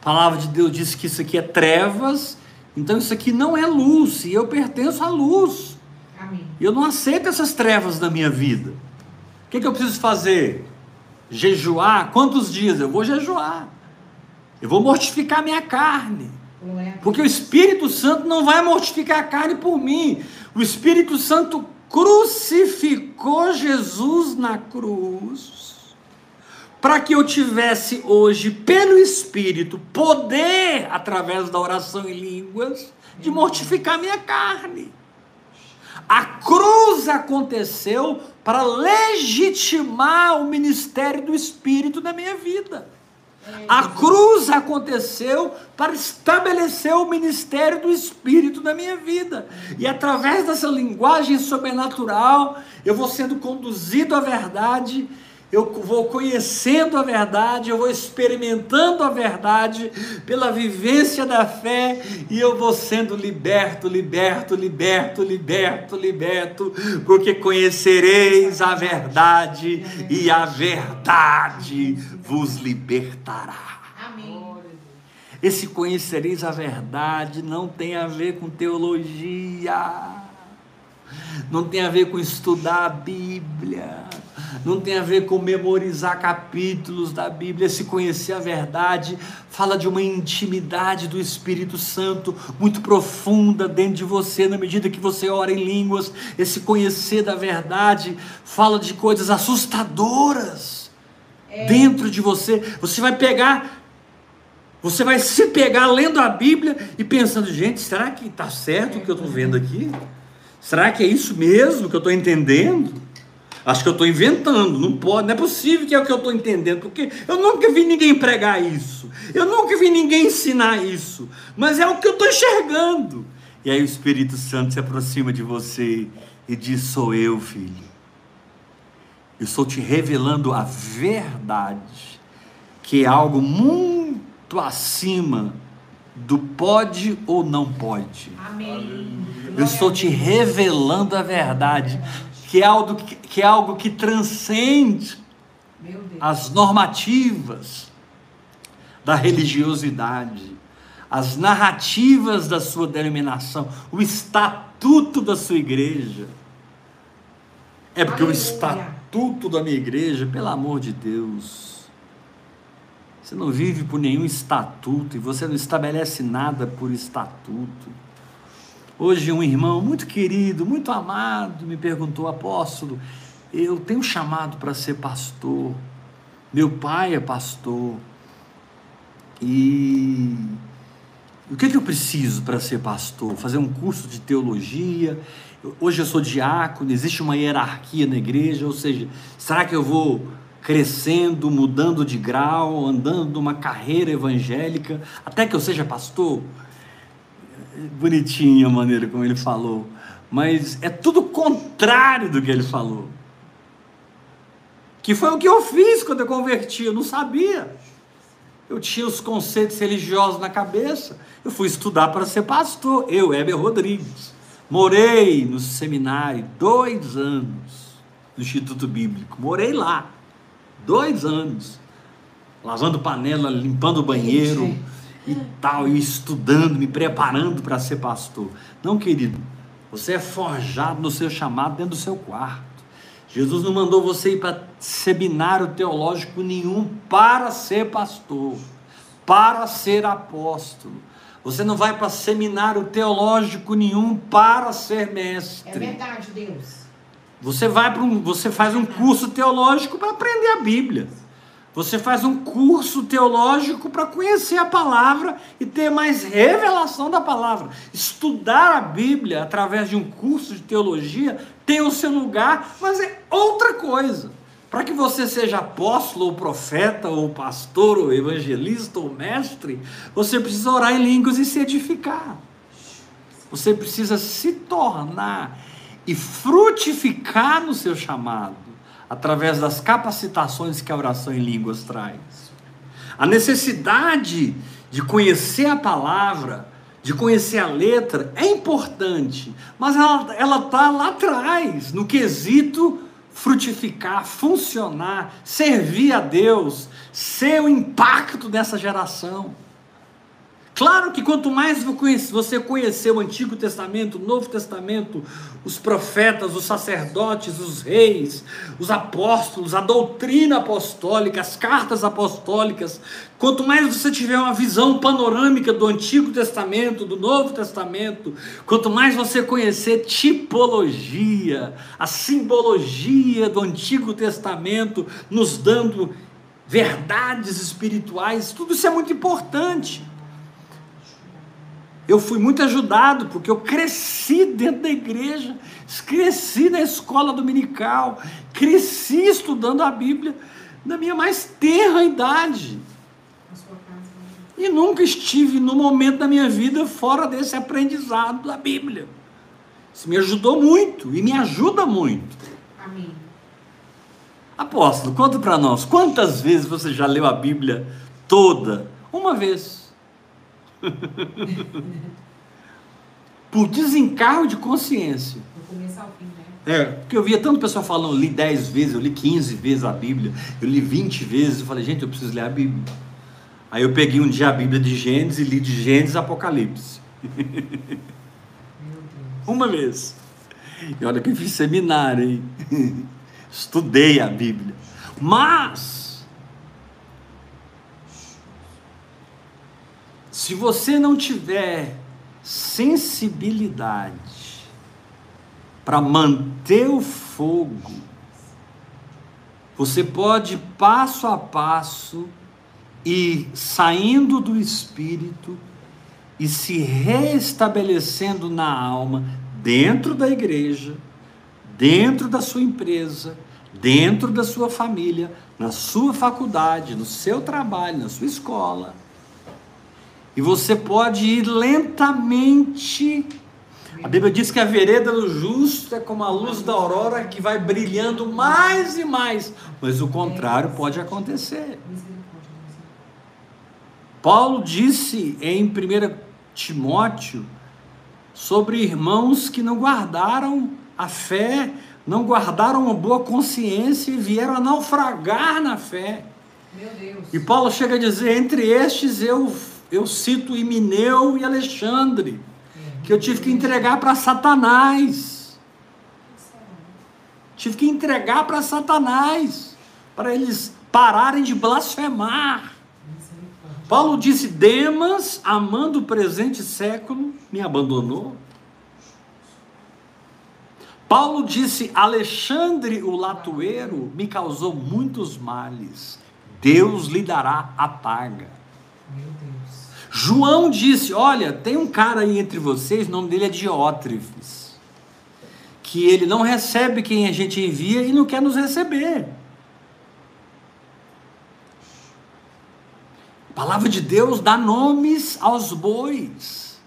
A palavra de Deus diz que isso aqui é trevas então isso aqui não é luz, e eu pertenço à luz. Amém. Eu não aceito essas trevas na minha vida. que, que eu preciso fazer? Jejuar? Quantos dias? Eu vou jejuar. Eu vou mortificar minha carne. Porque o Espírito Santo não vai mortificar a carne por mim. O Espírito Santo crucificou Jesus na cruz para que eu tivesse hoje, pelo Espírito, poder, através da oração em línguas, de mortificar minha carne. A cruz aconteceu para legitimar o ministério do Espírito na minha vida. A cruz aconteceu para estabelecer o ministério do Espírito na minha vida. E através dessa linguagem sobrenatural, eu vou sendo conduzido à verdade eu vou conhecendo a verdade, eu vou experimentando a verdade pela vivência da fé e eu vou sendo liberto, liberto, liberto, liberto, liberto, porque conhecereis a verdade e a verdade vos libertará. Amém. Esse conhecereis a verdade não tem a ver com teologia, não tem a ver com estudar a Bíblia não tem a ver com memorizar capítulos da Bíblia, se conhecer a verdade, fala de uma intimidade do Espírito Santo muito profunda dentro de você, na medida que você ora em línguas, esse conhecer da verdade fala de coisas assustadoras é. dentro de você. Você vai pegar você vai se pegar lendo a Bíblia e pensando, gente, será que está certo o que eu estou vendo aqui? Será que é isso mesmo que eu estou entendendo? Acho que eu estou inventando, não pode, não é possível que é o que eu estou entendendo, porque eu nunca vi ninguém pregar isso, eu nunca vi ninguém ensinar isso, mas é o que eu estou enxergando. E aí o Espírito Santo se aproxima de você e diz: Sou eu, filho. Eu estou te revelando a verdade, que é algo muito acima do pode ou não pode. Amém. Eu estou te revelando a verdade que é algo que, que, é algo que transcende as normativas da religiosidade, as narrativas da sua denominação, o estatuto da sua igreja. É porque Aleluia. o estatuto da minha igreja, pelo amor de Deus, você não vive por nenhum estatuto e você não estabelece nada por estatuto. Hoje, um irmão muito querido, muito amado, me perguntou: Apóstolo, eu tenho chamado para ser pastor, meu pai é pastor, e o que, é que eu preciso para ser pastor? Fazer um curso de teologia? Hoje eu sou diácono, existe uma hierarquia na igreja, ou seja, será que eu vou crescendo, mudando de grau, andando numa carreira evangélica, até que eu seja pastor? Bonitinha a maneira como ele falou, mas é tudo contrário do que ele falou. Que foi o que eu fiz quando eu converti, eu não sabia. Eu tinha os conceitos religiosos na cabeça. Eu fui estudar para ser pastor. Eu, Heber Rodrigues. Morei no seminário dois anos, no Instituto Bíblico. Morei lá, dois anos. Lavando panela, limpando o banheiro e tal, e estudando, me preparando para ser pastor. Não, querido, você é forjado no seu chamado dentro do seu quarto. Jesus não mandou você ir para seminário teológico nenhum para ser pastor, para ser apóstolo. Você não vai para seminário teológico nenhum para ser mestre. É verdade, Deus. Você vai para um, você faz um curso teológico para aprender a Bíblia. Você faz um curso teológico para conhecer a palavra e ter mais revelação da palavra. Estudar a Bíblia através de um curso de teologia tem o seu lugar, mas é outra coisa. Para que você seja apóstolo, ou profeta, ou pastor, ou evangelista, ou mestre, você precisa orar em línguas e se edificar. Você precisa se tornar e frutificar no seu chamado através das capacitações que a oração em línguas traz. A necessidade de conhecer a palavra, de conhecer a letra, é importante, mas ela está lá atrás, no quesito frutificar, funcionar, servir a Deus, ser o impacto dessa geração. Claro que quanto mais você conhecer o Antigo Testamento, o Novo Testamento, os profetas, os sacerdotes, os reis, os apóstolos, a doutrina apostólica, as cartas apostólicas, quanto mais você tiver uma visão panorâmica do Antigo Testamento, do Novo Testamento, quanto mais você conhecer tipologia, a simbologia do Antigo Testamento, nos dando verdades espirituais, tudo isso é muito importante eu fui muito ajudado, porque eu cresci dentro da igreja, cresci na escola dominical, cresci estudando a Bíblia na minha mais terra idade. E nunca estive no momento da minha vida fora desse aprendizado da Bíblia. Isso me ajudou muito e me ajuda muito. Amém. Apóstolo, conta para nós, quantas vezes você já leu a Bíblia toda? Uma vez. Por desencargo de consciência. Né? É, porque eu via tanto pessoal falando, eu li 10 vezes, eu li 15 vezes a Bíblia, eu li 20 vezes, eu falei, gente, eu preciso ler a Bíblia. Aí eu peguei um dia a Bíblia de Gênesis e li de Gênesis Apocalipse. Uma vez. E olha que eu fiz seminário, hein? Estudei a Bíblia. Mas Se você não tiver sensibilidade para manter o fogo, você pode passo a passo ir saindo do espírito e se reestabelecendo na alma dentro da igreja, dentro da sua empresa, dentro da sua família, na sua faculdade, no seu trabalho, na sua escola e você pode ir lentamente. A Bíblia diz que a vereda do justo é como a luz da aurora que vai brilhando mais e mais. Mas o contrário pode acontecer. Paulo disse em 1 Timóteo sobre irmãos que não guardaram a fé, não guardaram uma boa consciência e vieram a naufragar na fé. E Paulo chega a dizer: entre estes eu eu cito Imineu e Alexandre, que eu tive que entregar para Satanás. Tive que entregar para Satanás, para eles pararem de blasfemar. Paulo disse: Demas, amando o presente século, me abandonou. Paulo disse: Alexandre o latoeiro me causou muitos males. Deus lhe dará a paga. João disse: Olha, tem um cara aí entre vocês, o nome dele é Diótrefes, que ele não recebe quem a gente envia e não quer nos receber. Palavra de Deus dá nomes aos bois.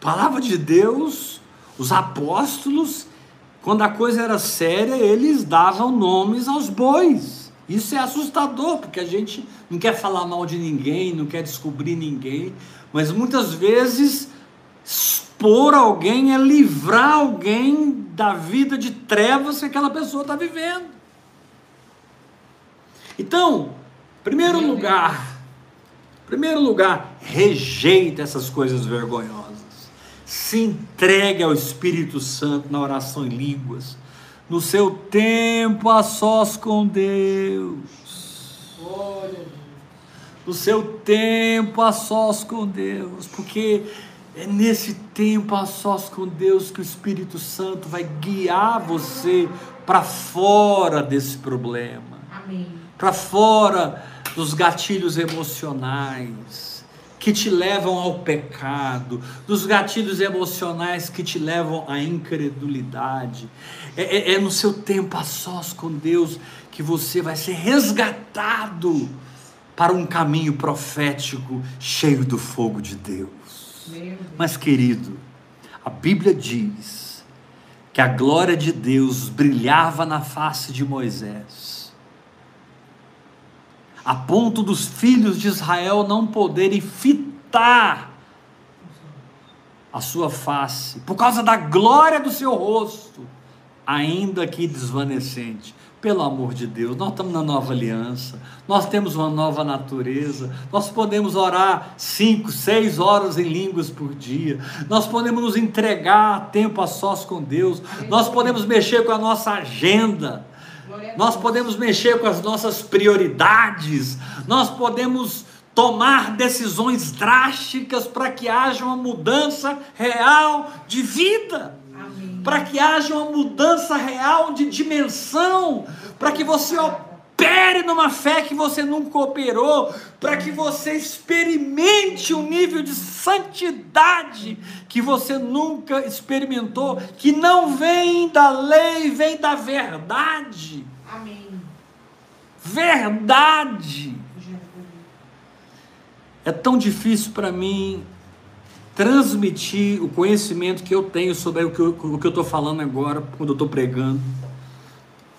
Palavra de Deus, os apóstolos, quando a coisa era séria, eles davam nomes aos bois. Isso é assustador, porque a gente não quer falar mal de ninguém, não quer descobrir ninguém, mas muitas vezes expor alguém é livrar alguém da vida de trevas que aquela pessoa está vivendo. Então, primeiro lugar, primeiro lugar, rejeita essas coisas vergonhosas. Se entregue ao Espírito Santo na oração em línguas no seu tempo a sós com Deus. No seu tempo a sós com Deus, porque é nesse tempo a sós com Deus que o Espírito Santo vai guiar você para fora desse problema. Para fora dos gatilhos emocionais que te levam ao pecado, dos gatilhos emocionais que te levam à incredulidade. É, é, é no seu tempo a sós com Deus que você vai ser resgatado para um caminho profético cheio do fogo de Deus. Mas, querido, a Bíblia diz que a glória de Deus brilhava na face de Moisés a ponto dos filhos de Israel não poderem fitar a sua face, por causa da glória do seu rosto, ainda que desvanecente. Pelo amor de Deus, nós estamos na nova aliança, nós temos uma nova natureza, nós podemos orar cinco, seis horas em línguas por dia, nós podemos nos entregar tempo a sós com Deus, nós podemos mexer com a nossa agenda, nós podemos mexer com as nossas prioridades, nós podemos tomar decisões drásticas para que haja uma mudança real de vida. Para que haja uma mudança real de dimensão, para que você opere numa fé que você nunca operou, para que você experimente um nível de santidade que você nunca experimentou, que não vem da lei, vem da verdade. Amém. Verdade. É tão difícil para mim transmitir o conhecimento que eu tenho sobre o que eu estou falando agora, quando eu estou pregando.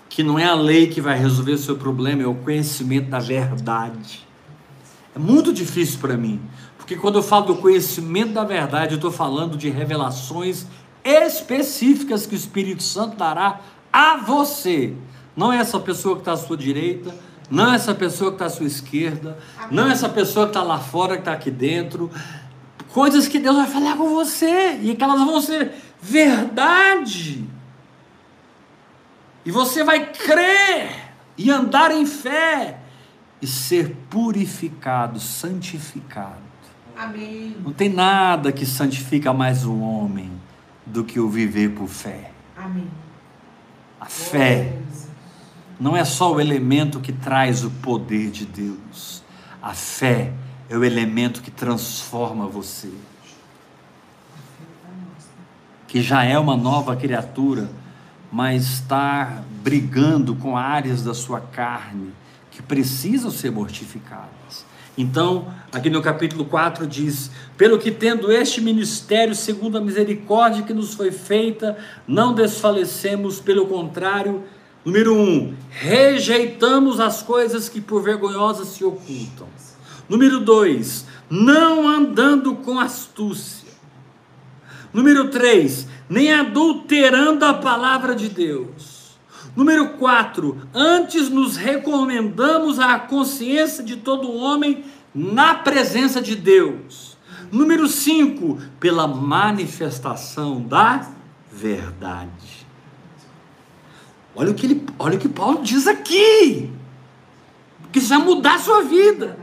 Que não é a lei que vai resolver o seu problema, é o conhecimento da verdade. É muito difícil para mim, porque quando eu falo do conhecimento da verdade, eu estou falando de revelações específicas que o Espírito Santo dará a você. Não é essa pessoa que está à sua direita, não é essa pessoa que está à sua esquerda, não é essa pessoa que está lá fora, que está aqui dentro, coisas que Deus vai falar com você e que elas vão ser verdade. E você vai crer e andar em fé e ser purificado, santificado. Amém. Não tem nada que santifica mais o homem do que o viver por fé. Amém. A fé não é só o elemento que traz o poder de Deus. A fé é é o elemento que transforma você. Que já é uma nova criatura, mas está brigando com áreas da sua carne que precisam ser mortificadas. Então, aqui no capítulo 4 diz: Pelo que tendo este ministério, segundo a misericórdia que nos foi feita, não desfalecemos, pelo contrário, número um, rejeitamos as coisas que por vergonhosas se ocultam Número 2, não andando com astúcia. Número 3, nem adulterando a palavra de Deus. Número 4, antes nos recomendamos à consciência de todo homem na presença de Deus. Número 5, pela manifestação da verdade. Olha o que ele, olha o que Paulo diz aqui. Que isso vai mudar a sua vida.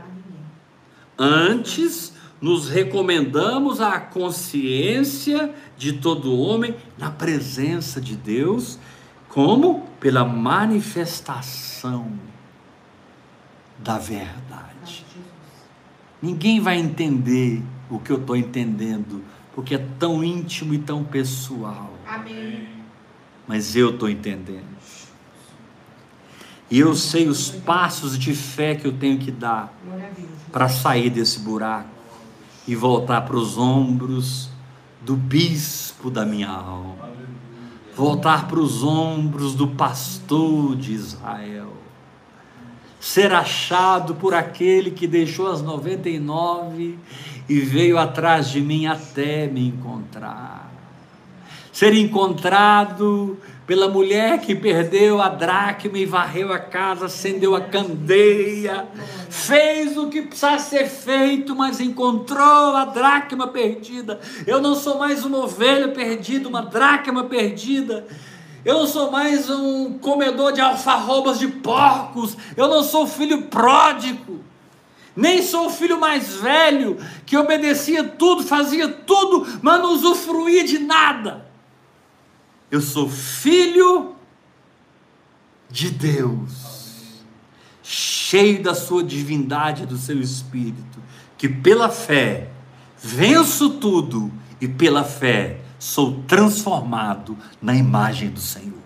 Antes, nos recomendamos à consciência de todo homem na presença de Deus, como pela manifestação da verdade. Ninguém vai entender o que eu estou entendendo, porque é tão íntimo e tão pessoal. Amém. Mas eu estou entendendo. E eu sei os passos de fé que eu tenho que dar para sair desse buraco e voltar para os ombros do bispo da minha alma, voltar para os ombros do pastor de Israel, ser achado por aquele que deixou as 99 e veio atrás de mim até me encontrar, ser encontrado pela mulher que perdeu a dracma e varreu a casa, acendeu a candeia, fez o que precisava ser feito, mas encontrou a dracma perdida. Eu não sou mais uma ovelha perdida, uma dracma perdida. Eu não sou mais um comedor de alfarrobas de porcos. Eu não sou filho pródigo. Nem sou o filho mais velho que obedecia tudo, fazia tudo, mas não usufruía de nada. Eu sou filho de Deus, cheio da sua divindade, do seu espírito, que pela fé venço tudo e pela fé sou transformado na imagem do Senhor.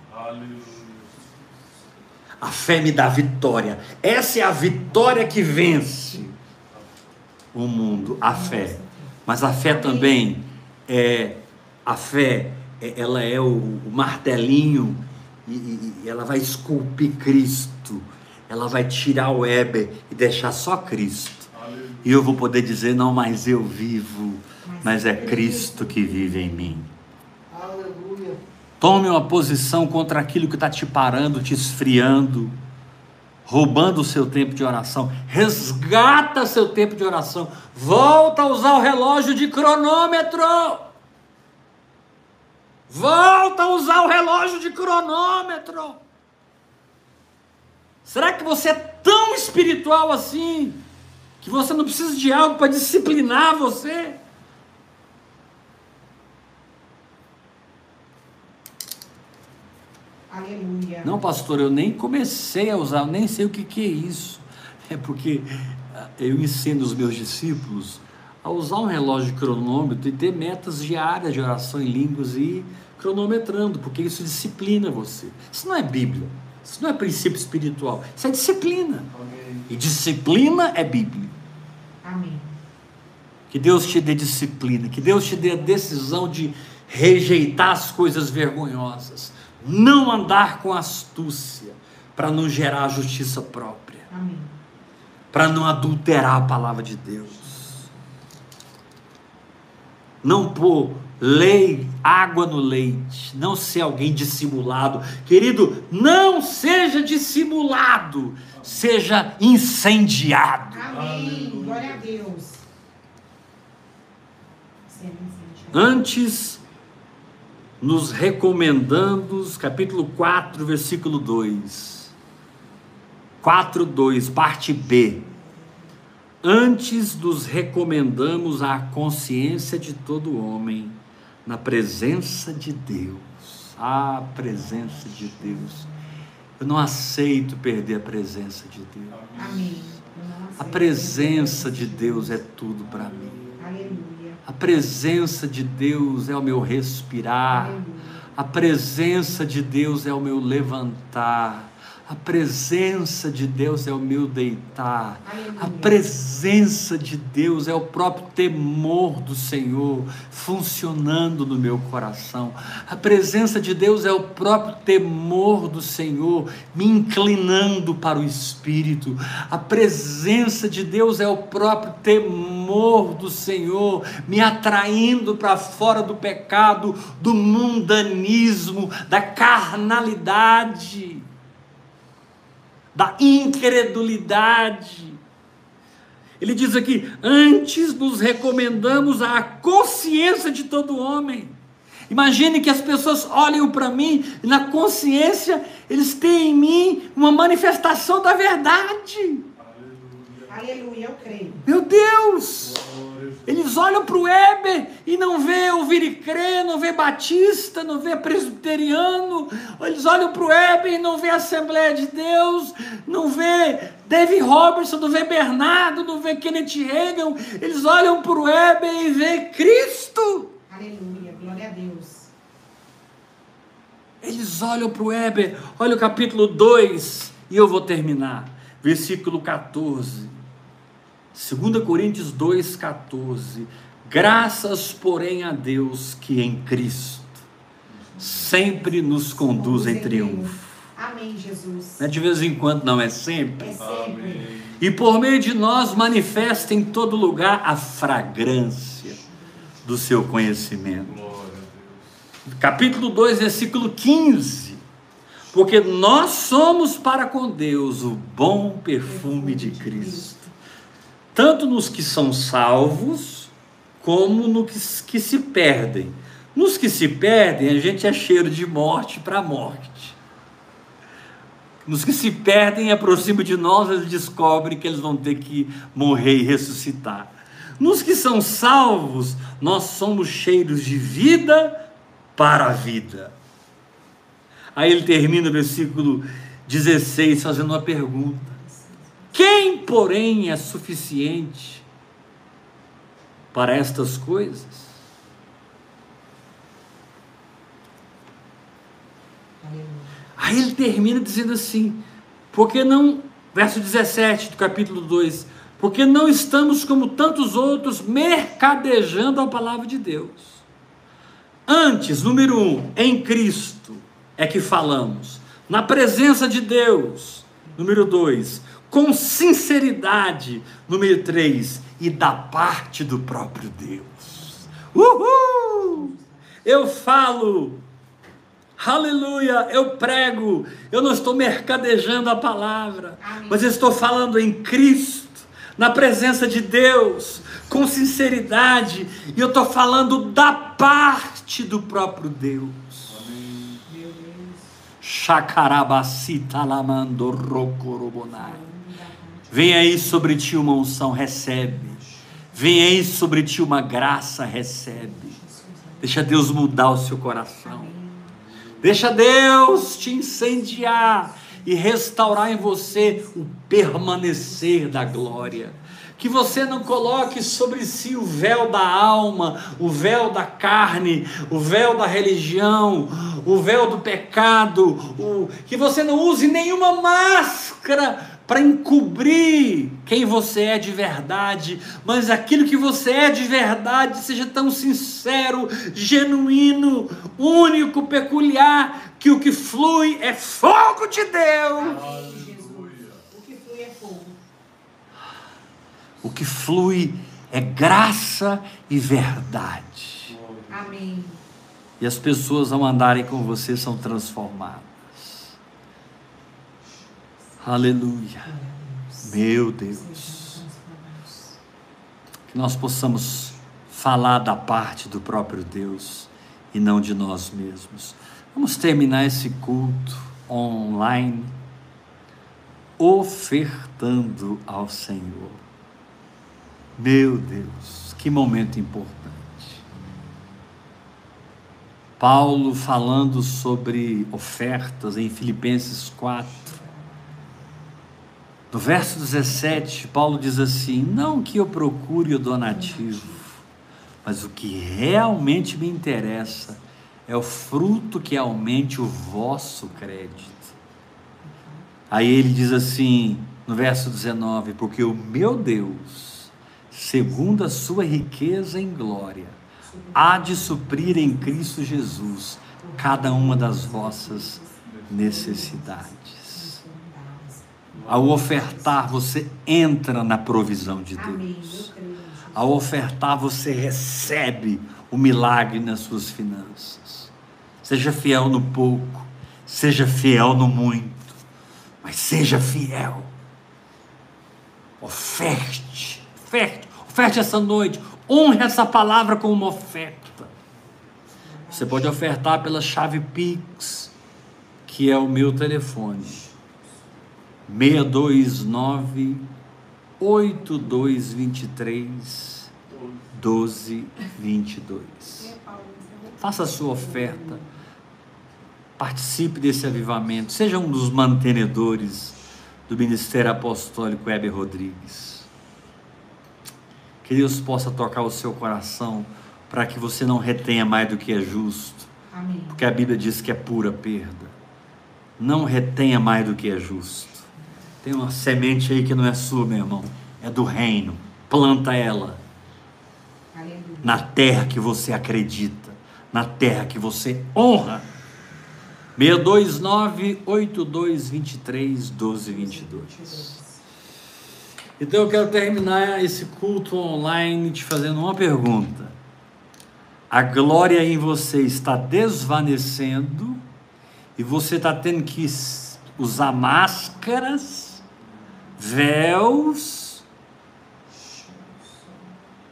A fé me dá vitória. Essa é a vitória que vence o mundo, a fé. Mas a fé também é a fé ela é o, o martelinho e, e, ela vai esculpir Cristo. Ela vai tirar o Éber e deixar só Cristo. E eu vou poder dizer: não mais eu vivo, mas é Cristo que vive em mim. Aleluia. Tome uma posição contra aquilo que está te parando, te esfriando, roubando o seu tempo de oração. Resgata seu tempo de oração. Volta a usar o relógio de cronômetro. Volta a usar o relógio de cronômetro. Será que você é tão espiritual assim que você não precisa de algo para disciplinar você? Aleluia. Não, pastor, eu nem comecei a usar, eu nem sei o que, que é isso. É porque ah, eu ensino os meus discípulos a usar um relógio de cronômetro e ter metas diárias de oração em línguas e ir cronometrando, porque isso disciplina você. Isso não é Bíblia, isso não é princípio espiritual, isso é disciplina. Amém. E disciplina é Bíblia. Amém. Que Deus te dê disciplina, que Deus te dê a decisão de rejeitar as coisas vergonhosas não andar com astúcia, para não gerar justiça própria, para não adulterar a palavra de Deus, não pôr lei, água no leite, não ser alguém dissimulado, querido, não seja dissimulado, seja incendiado. Amém. Glória a Deus. Antes nos recomendando, capítulo 4, versículo 2. 4, 2, parte B. Antes nos recomendamos a consciência de todo homem na presença de Deus. A presença de Deus. Eu não aceito perder a presença de Deus. Amém. A presença de Deus é tudo para mim. A presença de Deus é o meu respirar. A presença de Deus é o meu levantar. A presença de Deus é o meu deitar. A presença de Deus é o próprio temor do Senhor funcionando no meu coração. A presença de Deus é o próprio temor do Senhor me inclinando para o Espírito. A presença de Deus é o próprio temor do Senhor me atraindo para fora do pecado, do mundanismo, da carnalidade da incredulidade. Ele diz aqui: antes nos recomendamos a consciência de todo homem. Imagine que as pessoas olhem para mim e na consciência eles têm em mim uma manifestação da verdade. Aleluia, eu creio. Meu Deus! Eles olham para o Weber e não vê o Viricrê, não vê Batista, não vê presbiteriano. Eles olham para o Weber e não vê Assembleia de Deus, não vê David Robertson, não vê Bernardo, não vê Kenneth Reagan. Eles olham para o Weber e vê Cristo. Aleluia, glória a Deus. Eles olham para o Weber, olha o capítulo 2, e eu vou terminar. Versículo 14. 2 Coríntios 2,14. Graças, porém, a Deus que em Cristo sempre nos conduz em triunfo. Amém, Jesus. Não é de vez em quando, não, é sempre. É sempre. E por meio de nós manifesta em todo lugar a fragrância do seu conhecimento. Capítulo 2, versículo 15. Porque nós somos para com Deus o bom perfume de Cristo tanto nos que são salvos, como nos que se perdem. Nos que se perdem, a gente é cheiro de morte para morte. Nos que se perdem, aproxima de nós, eles descobrem que eles vão ter que morrer e ressuscitar. Nos que são salvos, nós somos cheiros de vida para a vida. Aí ele termina o versículo 16 fazendo uma pergunta. Quem, porém, é suficiente para estas coisas? Aí ele termina dizendo assim: porque não, verso 17 do capítulo 2: porque não estamos como tantos outros mercadejando a palavra de Deus. Antes, número um, em Cristo é que falamos, na presença de Deus. Número dois, com sinceridade. Número 3, e da parte do próprio Deus. Uhul! Eu falo Aleluia, eu prego, eu não estou mercadejando a palavra, Amém. mas estou falando em Cristo, na presença de Deus, com sinceridade, e eu estou falando da parte do próprio Deus. Shakarabasita lamando rokorobonai. Vem aí sobre ti uma unção, recebe. Vem aí sobre ti uma graça, recebe. Deixa Deus mudar o seu coração. Deixa Deus te incendiar e restaurar em você o permanecer da glória. Que você não coloque sobre si o véu da alma, o véu da carne, o véu da religião, o véu do pecado, o... que você não use nenhuma máscara para encobrir quem você é de verdade, mas aquilo que você é de verdade seja tão sincero, genuíno, único, peculiar, que o que flui é fogo de Deus. O que flui é fogo. O que flui é graça e verdade. Amém. E as pessoas ao andarem com você são transformadas. Aleluia. Meu Deus. Que nós possamos falar da parte do próprio Deus e não de nós mesmos. Vamos terminar esse culto online ofertando ao Senhor. Meu Deus, que momento importante. Paulo falando sobre ofertas em Filipenses 4. No verso 17, Paulo diz assim: Não que eu procure o donativo, mas o que realmente me interessa é o fruto que aumente o vosso crédito. Aí ele diz assim, no verso 19: Porque o meu Deus, segundo a sua riqueza em glória, há de suprir em Cristo Jesus cada uma das vossas necessidades. Ao ofertar, você entra na provisão de. Deus. Ao ofertar, você recebe o milagre nas suas finanças. Seja fiel no pouco, seja fiel no muito, mas seja fiel. Oferte, oferte, oferte essa noite. Honre essa palavra com uma oferta. Você pode ofertar pela chave Pix, que é o meu telefone. 629 8223 1222. Faça a sua oferta. Participe desse avivamento. Seja um dos mantenedores do Ministério Apostólico Heber Rodrigues. Que Deus possa tocar o seu coração para que você não retenha mais do que é justo, Amém. porque a Bíblia diz que é pura perda. Não retenha mais do que é justo. Tem uma semente aí que não é sua, meu irmão, é do reino. Planta ela Aleluia. na terra que você acredita, na terra que você honra. 629 8223 1222. Então eu quero terminar esse culto online te fazendo uma pergunta. A glória em você está desvanecendo e você está tendo que usar máscaras, véus,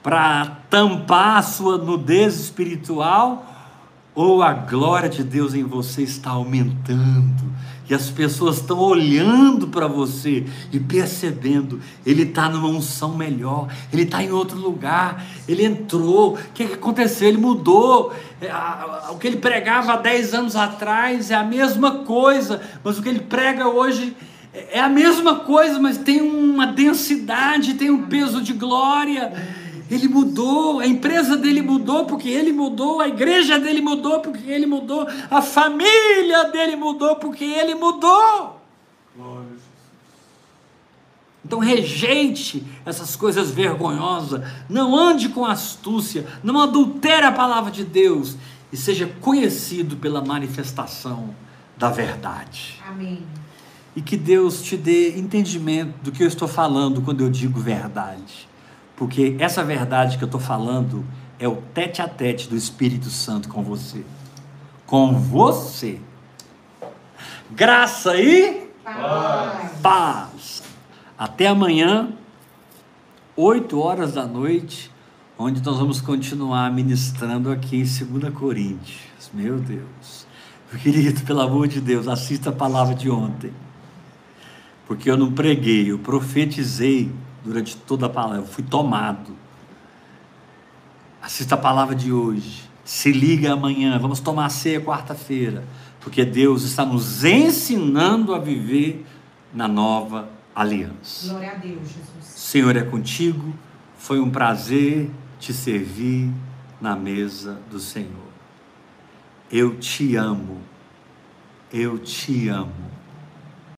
para tampar a sua nudez espiritual, ou a glória de Deus em você está aumentando e as pessoas estão olhando para você e percebendo, ele está numa unção melhor, ele está em outro lugar, ele entrou, o que, aconteceu? Ele mudou, É, o que ele pregava há 10 anos atrás é a mesma coisa, mas o que ele prega hoje é a mesma coisa, mas tem uma densidade, tem um peso de glória. Ele mudou, a empresa dele mudou porque ele mudou, a igreja dele mudou porque ele mudou, a família dele mudou porque ele mudou. Então rejeite essas coisas vergonhosas, não ande com astúcia, não adultere a palavra de Deus e seja conhecido pela manifestação da verdade. Amém. E que Deus te dê entendimento do que eu estou falando quando eu digo verdade. Porque essa verdade que eu estou falando é o tete a tete do Espírito Santo com você. com você. Graça e Paz. paz. Até amanhã, 8 horas da noite, onde nós vamos continuar ministrando aqui em 2 Coríntios. Meu Deus. Meu querido, pelo amor de Deus, assista a palavra de ontem. Porque eu não preguei, eu profetizei durante toda a palavra, eu fui tomado. Assista a palavra de hoje. Se liga amanhã, vamos tomar ceia quarta-feira, porque Deus está nos ensinando a viver na nova aliança. Glória a Deus, Jesus. Senhor é contigo, foi um prazer te servir na mesa do Senhor. Eu te amo, eu te amo.